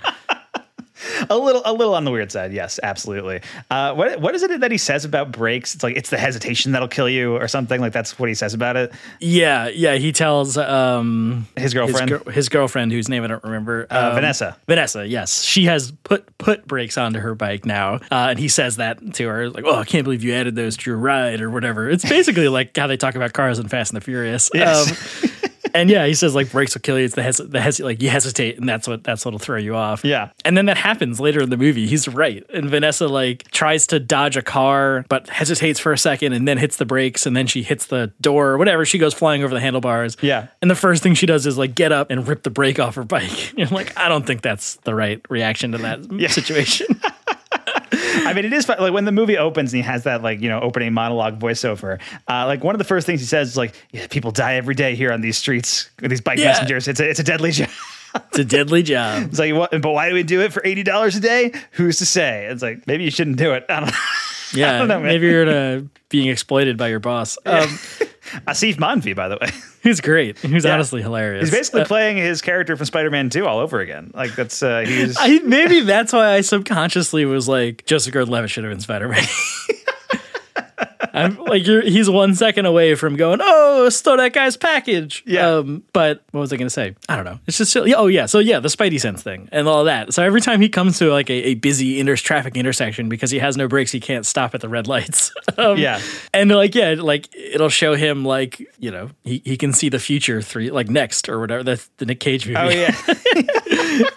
a little a little on the weird side. Yes, absolutely. Uh, what what is it that he says about brakes? It's like it's the hesitation that'll kill you, or something like that's what he says about it. Yeah, yeah. He tells um His girlfriend? his, his girlfriend, whose name I don't remember, Uh, um, Vanessa. Vanessa, yes, she has put put brakes onto her bike now, uh, and he says that to her, like, "Oh, I can't believe you added those to your ride or whatever." It's basically like how they talk about cars in Fast and the Furious. Yes. Um, and yeah, he says like brakes will kill you. It's the hes- the hes- like you hesitate, and that's what that's what'll throw you off. Yeah. and then that happens later in the movie. He's right, and Vanessa like tries to dodge a car, but hesitates for a second, and then hits the brakes, and then she hits the door or whatever. She goes flying over the handlebars. Yeah. and the first thing she does is like get up and rip the brake off her bike. I'm like, I don't think that's the right reaction to that situation. I mean, it is fun. like when the movie opens and he has that like you know opening monologue voiceover. Uh, like one of the first things he says is like, "Yeah, people die every day here on these streets with these bike Yeah. messengers. It's a it's a deadly job." It's a deadly job. It's like, what? But why do we do it for eighty dollars a day? Who's to say? It's like maybe you shouldn't do it. I don't. Yeah, know, maybe you're uh, being exploited by your boss. Um, Aasif Mandvi, by the way, he's great. He's Yeah. honestly hilarious. he's basically Uh, playing his character from Spider-Man Two all over again. Like that's uh, he's. I, maybe that's why I subconsciously was like, Joseph Gordon-Levitt should have been Spider-Man. I'm like, you're, he's one second away from going, oh, stole that guy's package. Yeah. Um, but what was I going to say? I don't know. It's just, silly. oh yeah. So yeah, the Spidey sense thing and all that. So every time he comes to like a, a busy inter- traffic intersection because he has no brakes, he can't stop at the red lights. um, Yeah. And like, yeah, like it'll show him like, you know, he, he can see the future three, like next or whatever. That's the Nick Cage movie Oh yeah,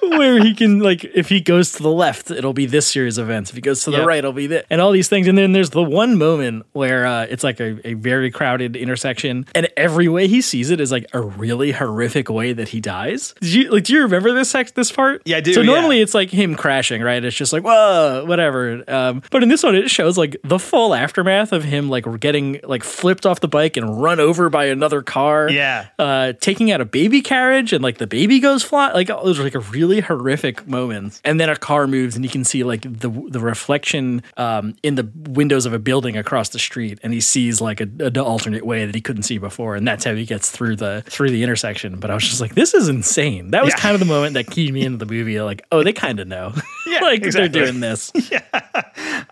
where he can like if he goes to the left it'll be this series of events if he goes to the Yep. right it'll be this and all these things and then there's the one moment where uh, it's like a, a very crowded intersection and every way he sees it is like a really horrific way that he dies Did you like do you remember this sex this part Yeah, I do, so normally yeah. it's like him crashing right it's just like whoa whatever um, but in this one it shows like the full aftermath of him like getting like flipped off the bike and run over by another car Yeah. uh, taking out a baby carriage and like the baby goes fly. Like those are like a really horrific moments. And then a car moves and you can see like the the reflection um, in the windows of a building across the street, and he sees like a, an alternate way that he couldn't see before, and that's how he gets through the through the intersection. But I was just like, this is insane. That was Yeah. kind of the moment that keyed me into the movie. Like, oh, they kind of know. Yeah, like exactly. they're doing this. yeah.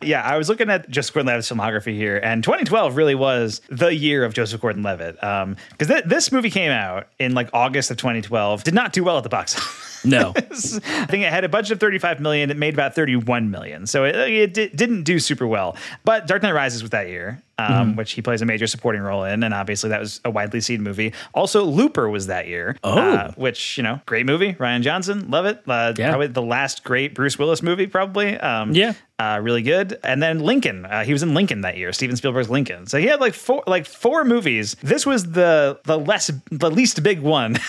yeah. I was looking at Joseph Gordon-Levitt's filmography here, and 2012 really was the year of Joseph Gordon-Levitt. Um, because th- this movie came out in like August of 2012, did not do well at the box. office. No. I think it had a budget of 35 million. It made about 31 million. So it, it di- didn't do super well. But Dark Knight Rises was that year, um, which he plays a major supporting role in. And obviously that was a widely seen movie. Also, Looper was that year. Oh. uh, which, you know, great movie. Rian Johnson, love it. Uh, Yeah. Probably the last great Bruce Willis movie, probably. Um, Yeah. Uh, really good. And then Lincoln. Uh, he was in Lincoln that year. Steven Spielberg's Lincoln. So he had like four, like four movies. This was the the less, the least big one.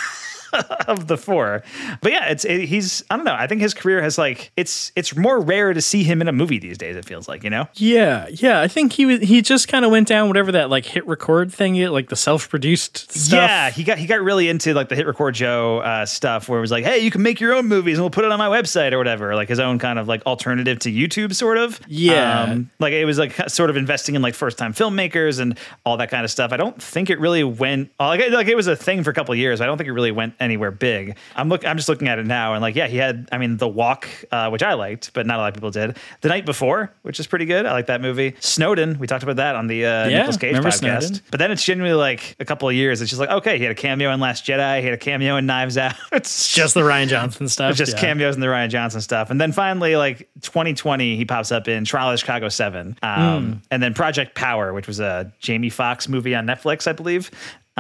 of the four. But yeah, it's it, he's I don't know. I think his career has like it's it's more rare to see him in a movie these days. It feels like you know. Yeah, yeah. I think he was, he just kind of went down whatever that like hit record thing, like the self produced stuff. Yeah, he got he got really into like the Hit Record Joe uh, stuff, where it was like, hey, you can make your own movies and we'll put it on my website or whatever, like his own kind of like alternative to YouTube, sort of. Yeah. um, like it was like sort of investing in like first time filmmakers and all that kind of stuff. I don't think it really went like it, like it was a thing for a couple of years. I don't think it really went anywhere big. I'm look I'm just looking at it now and like yeah, he had I mean The Walk, uh, which I liked, but not a lot of people did. The Night Before, which is pretty good. I like that movie. Snowden, we talked about that on the uh, Yeah, Nicolas Cage podcast. Snowden? But then it's genuinely like a couple of years. It's just like, okay, he had a cameo in Last Jedi. He had a cameo in Knives Out. it's Just the Rian Johnson stuff. just yeah. cameos in the Rian Johnson stuff. And then finally, like 2020, he pops up in Trial of Chicago 7. Hmm. Um, And then Project Power, which was a Jamie Foxx movie on Netflix, I believe.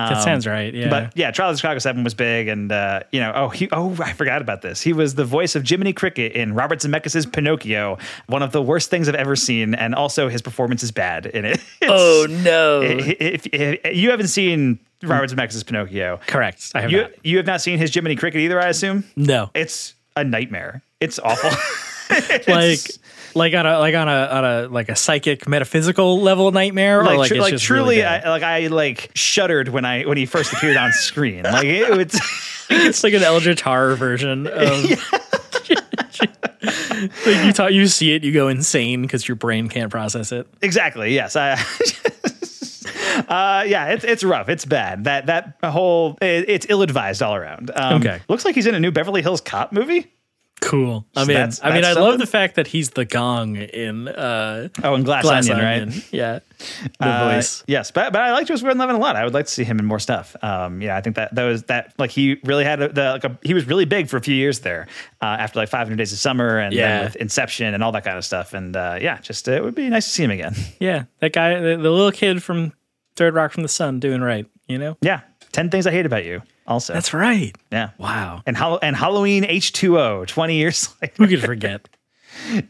That Um, sounds right. Yeah. But yeah, Trial of Chicago 7 was big. And, uh, you know, oh, he, oh, I forgot about this. He was the voice of Jiminy Cricket in Robert Zemeckis' Pinocchio, one of the worst things I've ever seen. And also, his performance is bad in it. It's- oh no. if, if, if you haven't seen Robert Zemeckis' Pinocchio, Correct. I have you not. you have not seen his Jiminy Cricket either, I assume. No. It's a nightmare. It's awful. It's- like on a like on a on a like a psychic metaphysical level nightmare or like, like, tru- it's like truly, really? I, like I like shuddered when I when he first appeared on screen. Like it, was. it's like an Eldritch horror version of. like you thought you see it, you go insane because your brain can't process it. Exactly. Yes. I, uh, yeah. It's it's rough. It's bad. That that whole it, it's ill advised all around. Um, Okay. Looks like he's in a new Beverly Hills Cop movie. Cool. I mean, that's- I mean, I love the fact that he's the gong in uh, Oh, in Glass, Glass Onion, Onion, right? Yeah, the Uh, voice. Yes, but but I like Joseph Gordon-Levitt a lot. I would like to see him in more stuff. Um, yeah, I think that that was that like he really had a, the like a, he was really big for a few years there uh, after like 500 Days of Summer and Yeah. then with Inception and all that kind of stuff. And uh, yeah, just uh, it would be nice to see him again. Yeah, that guy, the, the little kid from Third Rock from the Sun, doing right. You know, Yeah, Ten Things I Hate About You. Also, that's right. yeah. Wow, And and Halloween H2O 20 years later. who could forget?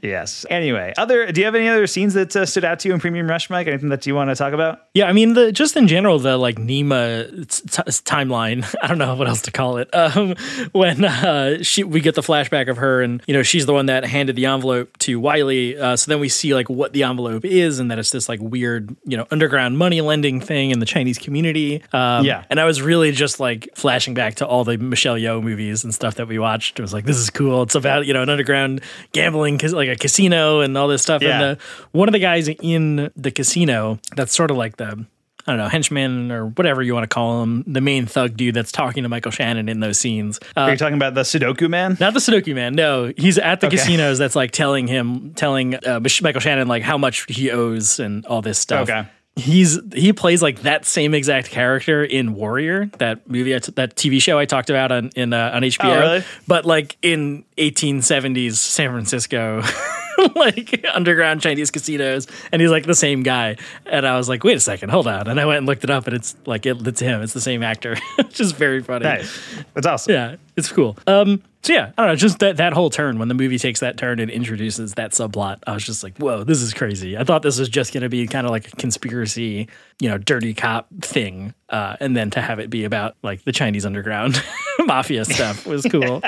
Yes. Anyway, other. Do you have any other scenes that uh, stood out to you in Premium Rush, Mike? Anything that you want to talk about? Yeah, I mean, the just in general, the like Nima t- timeline. I don't know what else to call it. Um, when uh, she we get the flashback of her, and you know she's the one that handed the envelope to Wiley. Uh, so then we see like what the envelope is, and that it's this like weird, you know, underground money lending thing in the Chinese community. Um, Yeah. and I was really just like flashing back to all the Michelle Yeoh movies and stuff that we watched. It was like, this is cool. It's about you know an underground gambling, like a casino and all this stuff. Yeah. And the, one of the guys in the casino that's sort of like the I don't know, henchman or whatever you want to call him, the main thug dude that's talking to Michael Shannon in those scenes. Uh, Are you talking about the Sudoku man? not the Sudoku man. No, he's at the Okay. casinos. That's like telling him, telling uh, Michael Shannon like how much he owes and all this stuff. Okay. He's he plays like that same exact character in Warrior, that movie, t- that TV show I talked about on in uh, on HBO. Oh, really? But like in 1870s San Francisco, like underground Chinese casinos, and he's like the same guy. And I was like, wait a second, hold on. And I went and looked it up, and it's like it, it's him. It's the same actor, which is very funny. Nice. That's awesome. Yeah, it's cool. Um, so yeah, I don't know, just that that whole turn when the movie takes that turn and introduces that subplot, I was just like, whoa, this is crazy. I thought this was just going to be kind of like a conspiracy, you know, dirty cop thing, uh, and then to have it be about like the Chinese underground mafia stuff was cool.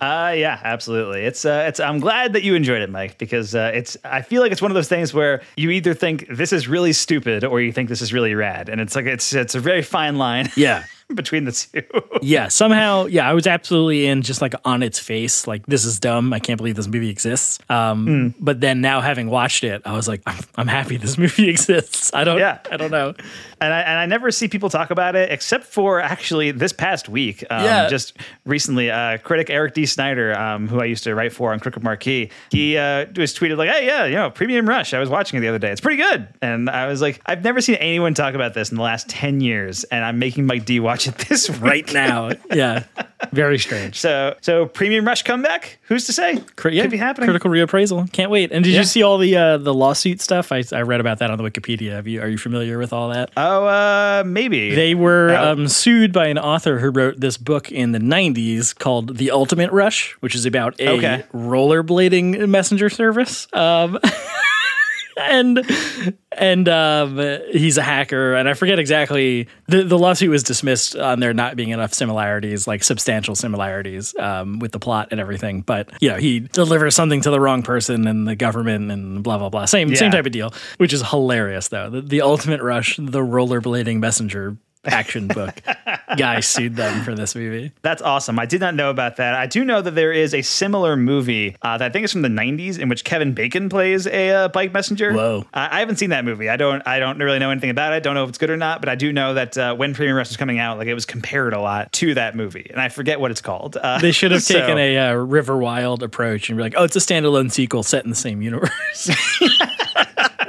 Uh, yeah, absolutely. It's uh, it's. I'm glad that you enjoyed it, Mike, because uh, it's. I feel like it's one of those things where you either think this is really stupid or you think this is really rad, and it's like it's it's a very fine line. Yeah. between the two. yeah, somehow, yeah, I was absolutely in just like on its face, like this is dumb. I can't believe this movie exists. Um, Hmm. But then now having watched it, I was like, I'm, I'm happy this movie exists. I don't, Yeah. I don't know. and I and I never see people talk about it except for actually this past week. Um, Yeah. just recently, uh, critic Eric D. Snyder, um, who I used to write for on Crooked Marquee, he uh, was tweeted like, "Hey, yeah, you know, Premium Rush. I was watching it the other day. It's pretty good." And I was like, "I've never seen anyone talk about this in the last ten years, and I'm making Mike D watch it this. Right now, yeah, very strange. So, so Premium Rush comeback. Who's to say? Cri- yeah, Could be happening. Critical reappraisal. Can't wait. And did Yeah. you see all the uh, the lawsuit stuff? I, I read about that on the Wikipedia. Have you, are you familiar with all that? Oh, uh, maybe They were Oh. um, sued by an author who wrote this book in the 90s called The Ultimate Rush, which is about a Okay. rollerblading messenger service. Um, and and um, he's a hacker, and I forget exactly. The, the lawsuit was dismissed on there not being enough similarities, like substantial similarities um, with the plot and everything. But you know, he delivers something to the wrong person and the government and blah blah blah. Same same type of deal, which is hilarious though. The, the Ultimate Rush, the rollerblading messenger action book guy sued them for this movie. That's awesome. I did not know about that. I do know that there is a similar movie uh, that I think is from the '90s in which Kevin Bacon plays a uh, bike messenger. Whoa. I I haven't seen that movie. I don't. I don't really know anything about it. I Don't know if it's good or not. But I do know that uh, when Premium Rush was coming out, like it was compared a lot to that movie, and I forget what it's called. Uh, They should have so- taken a uh, River Wild approach and be like, "Oh, it's a standalone sequel set in the same universe."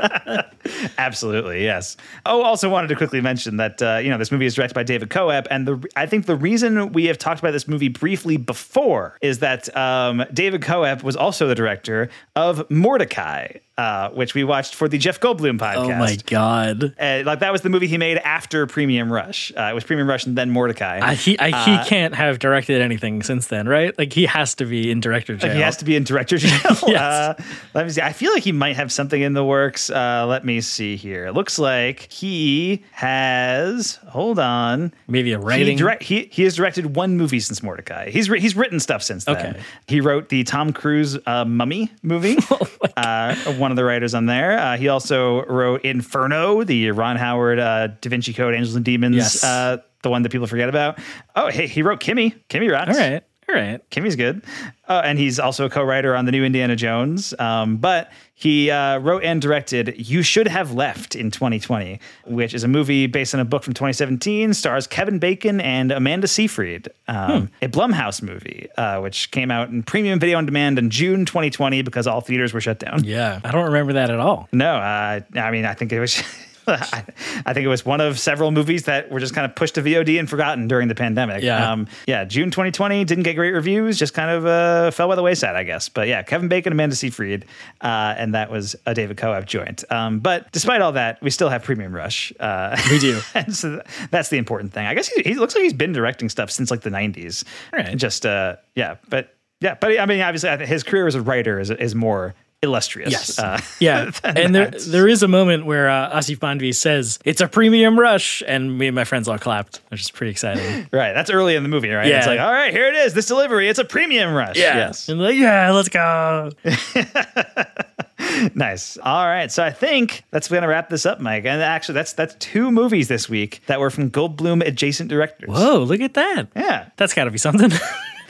Absolutely, yes. Oh, also wanted to quickly mention that uh, you know this movie is directed by David Koepp, and the I think the reason we have talked about this movie briefly before is that um, David Koepp was also the director of Mortdecai, uh, which we watched for the Jeff Goldblum podcast. oh my god! Uh, like that was the movie he made after Premium Rush. Uh, it was Premium Rush and then Mortdecai. I, he I, Uh, he can't have directed anything since then, right? Like he has to be in director jail. Like he has to be in director jail. Yes. uh, let me see. I feel like he might have something in the works. Uh, let me see here. It looks like he has. Hold on. Maybe a He, writing. direct, he he has directed one movie since Mortdecai. He's he's written stuff since then. Okay. He wrote the Tom Cruise uh, Mummy movie. Oh uh, one of the writers on there. Uh, he also wrote Inferno, the Ron Howard uh, Da Vinci Code, Angels and Demons. Yes. Uh, the one that people forget about. Oh, hey, he wrote Kimi. Kimi rocks. all right, all right. Kimi's good. Uh, and he's also a co-writer on the new Indiana Jones. Um, but he uh, wrote and directed "You Should Have Left" in 2020, which is a movie based on a book from 2017. Stars Kevin Bacon and Amanda Seyfried. Um, A Blumhouse movie, uh, which came out in premium video on demand in June 2020 because all theaters were shut down. Yeah, I don't remember that at all. No, uh, I mean I think it was. I I think it was one of several movies that were just kind of pushed to VOD and forgotten during the pandemic. Yeah. um, yeah. June 2020 didn't get great reviews, just kind of uh, fell by the wayside, I guess. But yeah, Kevin Bacon, Amanda Seyfried, uh, and that was a David Koepp joint. Um, but despite all that, we still have Premium Rush. Uh, We do. and so that's the important thing. I guess he, he looks like he's been directing stuff since like the 90s. Right. Just uh, yeah, but Yeah, but I mean, obviously, his career as a writer is is more illustrious. Yes. Uh, Yeah, and there there is a moment where uh, Aasif Mandvi says it's a premium rush, and me and my friends all clapped, which is pretty exciting. Right, that's early in the movie, right? Yeah. It's like, all right, here it is. This delivery, it's a premium rush. Yes. and like yeah, let's go. nice. All right. So I think that's going to wrap this up, Mike. And actually, that's that's two movies this week that were from Goldblum adjacent directors. Whoa, look at that. Yeah. That's got to be something.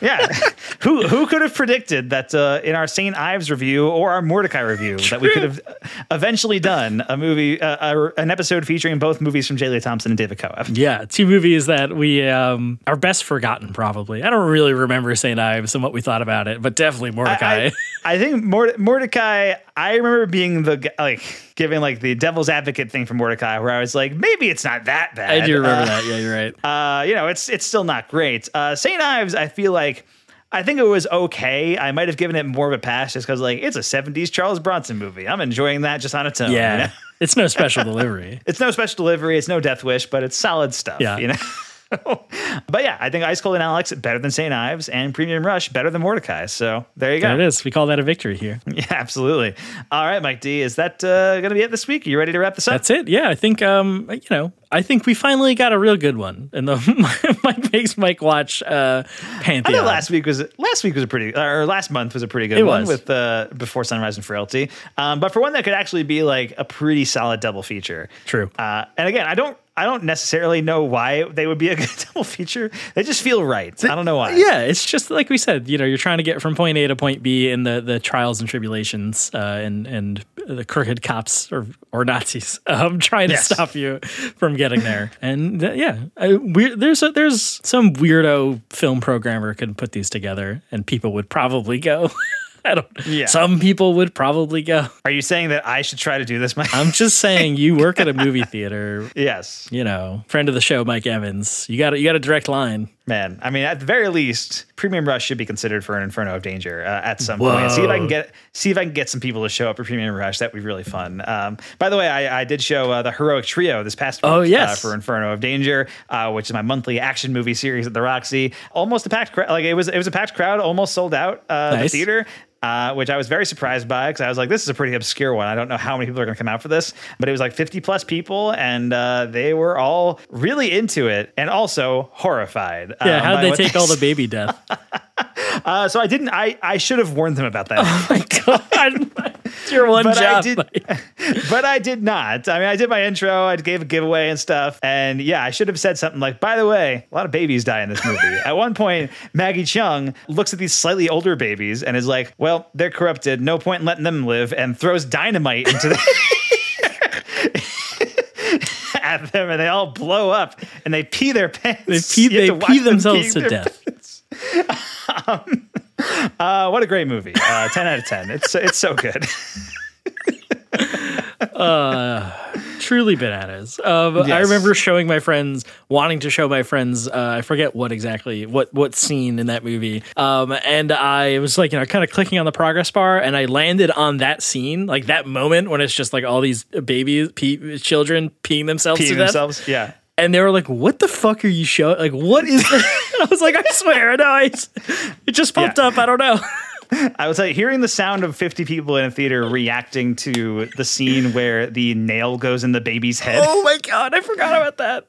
Yeah. who who could have predicted that uh, in our St. Ives review or our Mortdecai review that we could have eventually done a movie, uh, a, an episode featuring both movies from J. Lee Thompson and David Koepp. yeah, two movies that we um, are best forgotten. Probably, I don't really remember Saint Ives and what we thought about it, but definitely Mortdecai. I, I think Morde- Mortdecai. I remember being the like giving like the devil's advocate thing for Mortdecai, where I was like, maybe it's not that bad. I do remember Uh, that. Yeah, you're right. uh, you know, it's it's still not great. Uh, St. Ives, I feel like. I think it was okay. I might have given it more of a pass just because, like, it's a '70s Charles Bronson movie. I'm enjoying that just on its own. yeah, you know? it's no special delivery. it's no special delivery. It's no Death Wish, but it's solid stuff. Yeah. you know. but yeah, I think Ice Cold in Alex better than St. Ives and Premium Rush better than Mortdecai. So there you go. There it is. We call that a victory here. Yeah, absolutely. All right, Mike D, is that uh, going to be it this week? Are you ready to wrap this up? That's it. Yeah, I think um, you know, I think we finally got a real good one, and the Mike makes Mike watch uh, I Pantheon. know last week was last week was a pretty or last month was a pretty good It one was. with uh, before sunrise and frailty. Um, but for one that could actually be like a pretty solid double feature. True. Uh, and again, I don't I don't necessarily know why they would be a good double feature. They just feel right. I don't know why. Yeah, it's just like we said. You know, you're trying to get from point A to point B in the the trials and tribulations, uh, and and the crooked cops or or Nazis um, trying to Yes. stop you from getting there. And uh, yeah, I, we there's a, there's some weirdo film programmer could put these together, and people would probably go. I don't. Yeah. Some people would probably go. Are you saying that I should try to do this, Mike? I'm just saying, you work at a movie theater. yes. You know, friend of the show, Mike Evans. You got you got a direct line. Man, I mean, at the very least, Premium Rush should be considered for an Inferno of Danger uh, at some point. See if I can get see if I can get some people to show up for Premium Rush. That would be really fun. Um, by the way, I, I did show uh, the Heroic Trio this past week. Oh, uh, yes. for Inferno of Danger, uh, which is my monthly action movie series at the Roxy. Almost a packed crowd. Like it was, it was a packed crowd. Almost sold out uh, the theater. Uh, which I was very surprised by because I was like, this is a pretty obscure one. I don't know how many people are going to come out for this, but it was like 50 plus people, and uh, they were all really into it and also horrified. Yeah, um, how did they take all the baby death? Uh, so I didn't. I I should have warned them about that. Oh my god, it's your one but I job. did, but I did not. I mean, I did my intro. I gave a giveaway and stuff, and yeah, I should have said something like, "By the way, a lot of babies die in this movie." At one point, Maggie Cheung looks at these slightly older babies and is like, "Well, they're corrupted. No point in letting them live," and throws dynamite into the. at them and they all blow up and they pee their pants. They pee, they pee them themselves pee to death. um, uh, what a great movie. Uh, 10 out of 10. It's, it's so good. uh, truly bananas. Um, I remember showing my friends, wanting to show my friends. Uh, I forget what exactly, what what scene in that movie. Um, and I was like, you know, kind of clicking on the progress bar, and I landed on that scene, like that moment when it's just like all these babies, pee, children peeing themselves to Peeing death. themselves. Yeah. And they were like, "What the fuck are you showing? Like, what is?" I was like, "I swear, no, it's, it just popped Yeah. up. I don't know." I was like hearing the sound of 50 people in a theater reacting to the scene where the nail goes in the baby's head. oh my god, I forgot about that.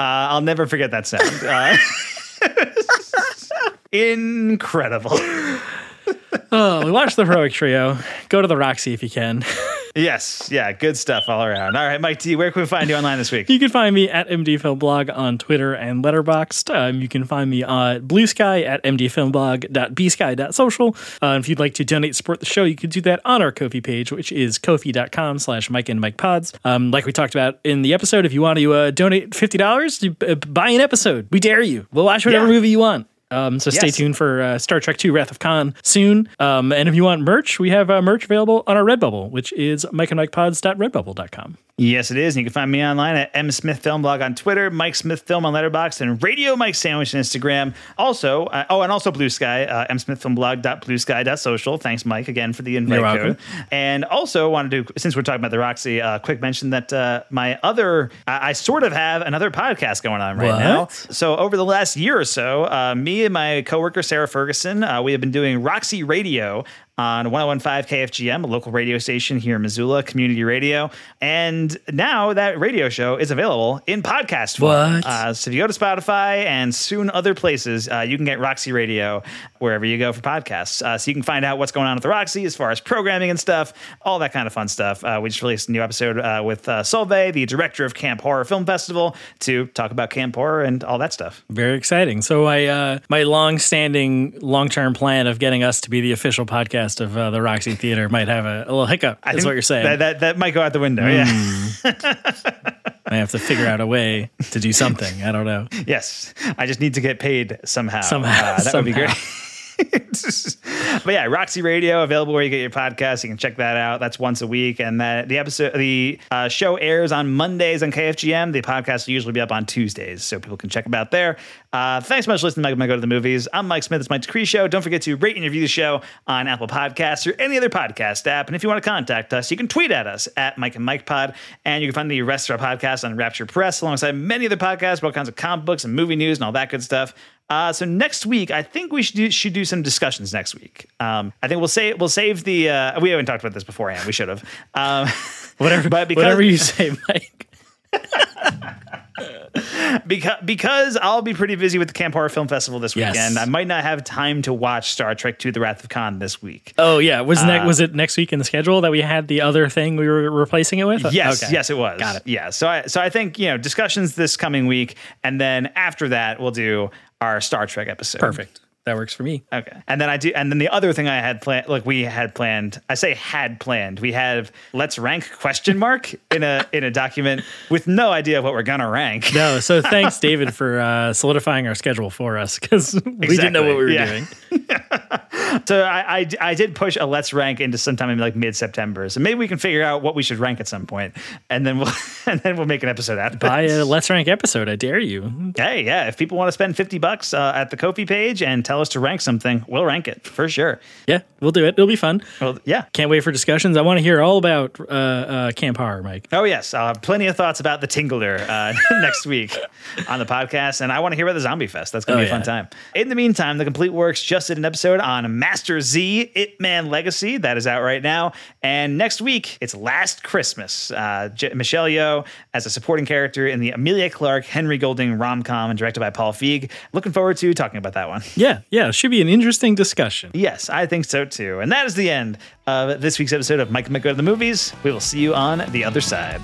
Uh, I'll never forget that sound. Uh, incredible. Oh, we watched the heroic trio. Go to the Roxy if you can. Yes. Yeah. Good stuff all around. All right, Mike D, where can we find you online this week? You can find me at MD Film Blog on Twitter and Letterboxd. Um, you can find me on Blue Sky at mdfilmblog.bsky.social. Uh, and if you'd like to donate support the show, you can do that on our Ko-fi page, which is ko-fi.com slash Mike and Mike Pods. Um, like we talked about in the episode, if you want to uh, donate $50 to uh, buy an episode, we dare you. We'll watch whatever Yeah. movie you want. Um, so stay Yes. tuned for uh, Star Trek II Wrath of Khan soon. Um, and if you want merch, we have uh, merch available on our Redbubble, which is mikeandmikepods.redbubble.com. Yes, it is. And you can find me online at M Smith Film Blog on Twitter, Mike Smith Film on Letterboxd, and Radio Mike Sandwich on Instagram. Also, uh, oh, and also Blue Sky, uh, msmithfilmblog.bluesky.social. Thanks, Mike, again for the invite You're welcome. And also wanted to, since we're talking about the Roxy, uh, quick mention that uh, my other, I, I sort of have another podcast going on right What? now. So over the last year or so, uh, and my coworker Sarah Ferguson, uh, we have been doing Roxy Radio on 1015 KFGM, a local radio station here in Missoula, community radio. And now that radio show is available in podcast form. What? Uh, so if you go to Spotify and soon other places, uh, you can get Roxy Radio wherever you go for podcasts. Uh, so you can find out what's going on with the Roxy as far as programming and stuff, all that kind of fun stuff. Uh, we just released a new episode uh, with uh, Solveig, the director of Camp Horror Film Festival, to talk about Camp Horror and all that stuff. Very exciting. So my uh, my long-standing, long-term plan of getting us to be the official podcast of uh, the Roxy Theater might have a, a little hiccup. I Is what you're saying. That, that, that might go out the window. Yeah. I have to figure out a way to do something. I don't know. yes. I just need to get paid somehow. Somehow, Uh, that would be great. but yeah, Roxy Radio available where you get your podcast. You can check that out. That's once a week, and that the episode, the uh, show airs on Mondays on KFGM. The podcast will usually be up on Tuesdays, so people can check them out there. Uh, thanks so much for listening and Mike Go to the Movies. I'm Mike Smith. It's Mike Decree Show. Don't forget to rate and review the show on Apple Podcasts or any other podcast app. And if you want to contact us, you can tweet at us at Mike and Mike Pod, and you can find the rest of our podcast on Rapture Press alongside many other podcasts about all kinds of comic books and movie news and all that good stuff. Uh, so next week, I think we should do, should do some discussions next week. Um, I think we'll say we'll save the. Uh, we haven't talked about this beforehand. We should have. Um, Whatever, but because, whatever you say, Mike. because because I'll be pretty busy with the Camp Horror Film Festival this Yes. weekend. I might not have time to watch Star Trek II: The Wrath of Khan this week. Oh yeah, was Uh, ne- was it next week in the schedule that we had the other thing we were replacing it with? Yes, Okay. yes, it was. Got it. Yeah. So I so I think you know discussions this coming week, and then after that we'll do our Star Trek episode. Perfect. That works for me. Okay. And then I do and then the other thing I had planned like we had planned I say had planned. We have let's rank question mark in a in a document with no idea of what we're gonna rank. No, so thanks, David, for uh, solidifying our schedule for us because we didn't know what we were Exactly, doing. So I, I I did push a let's rank into sometime in like mid September. So maybe we can figure out what we should rank at some point, and then we'll and then we'll make an episode out of Buy a Let's Rank episode. I dare you. Hey, yeah. If people want to spend fifty bucks uh, at the Ko-fi page and tell us to rank something, we'll rank it for sure. Yeah, we'll do it. It'll be fun. Well, yeah. Can't wait for discussions. I want to hear all about uh, uh, Camp Horror, Mike. Oh yes, I'll have plenty of thoughts about the Tingler uh, next week on the podcast, and I want to hear about the Zombie Fest. That's going to Oh, be a fun time. In the meantime, the Complete Works just did an episode on Master Z, Ip Man Legacy, that is out right now, and next week it's Last Christmas. Uh, J- Michelle Yeoh as a supporting character in the Emilia Clarke Henry Golding rom com and directed by Paul Feig. Looking forward to talking about that one. Yeah, yeah, it should be an interesting discussion. Yes, I think so too. And that is the end of this week's episode of Mike Mike Go to the Movies. We will see you on the other side.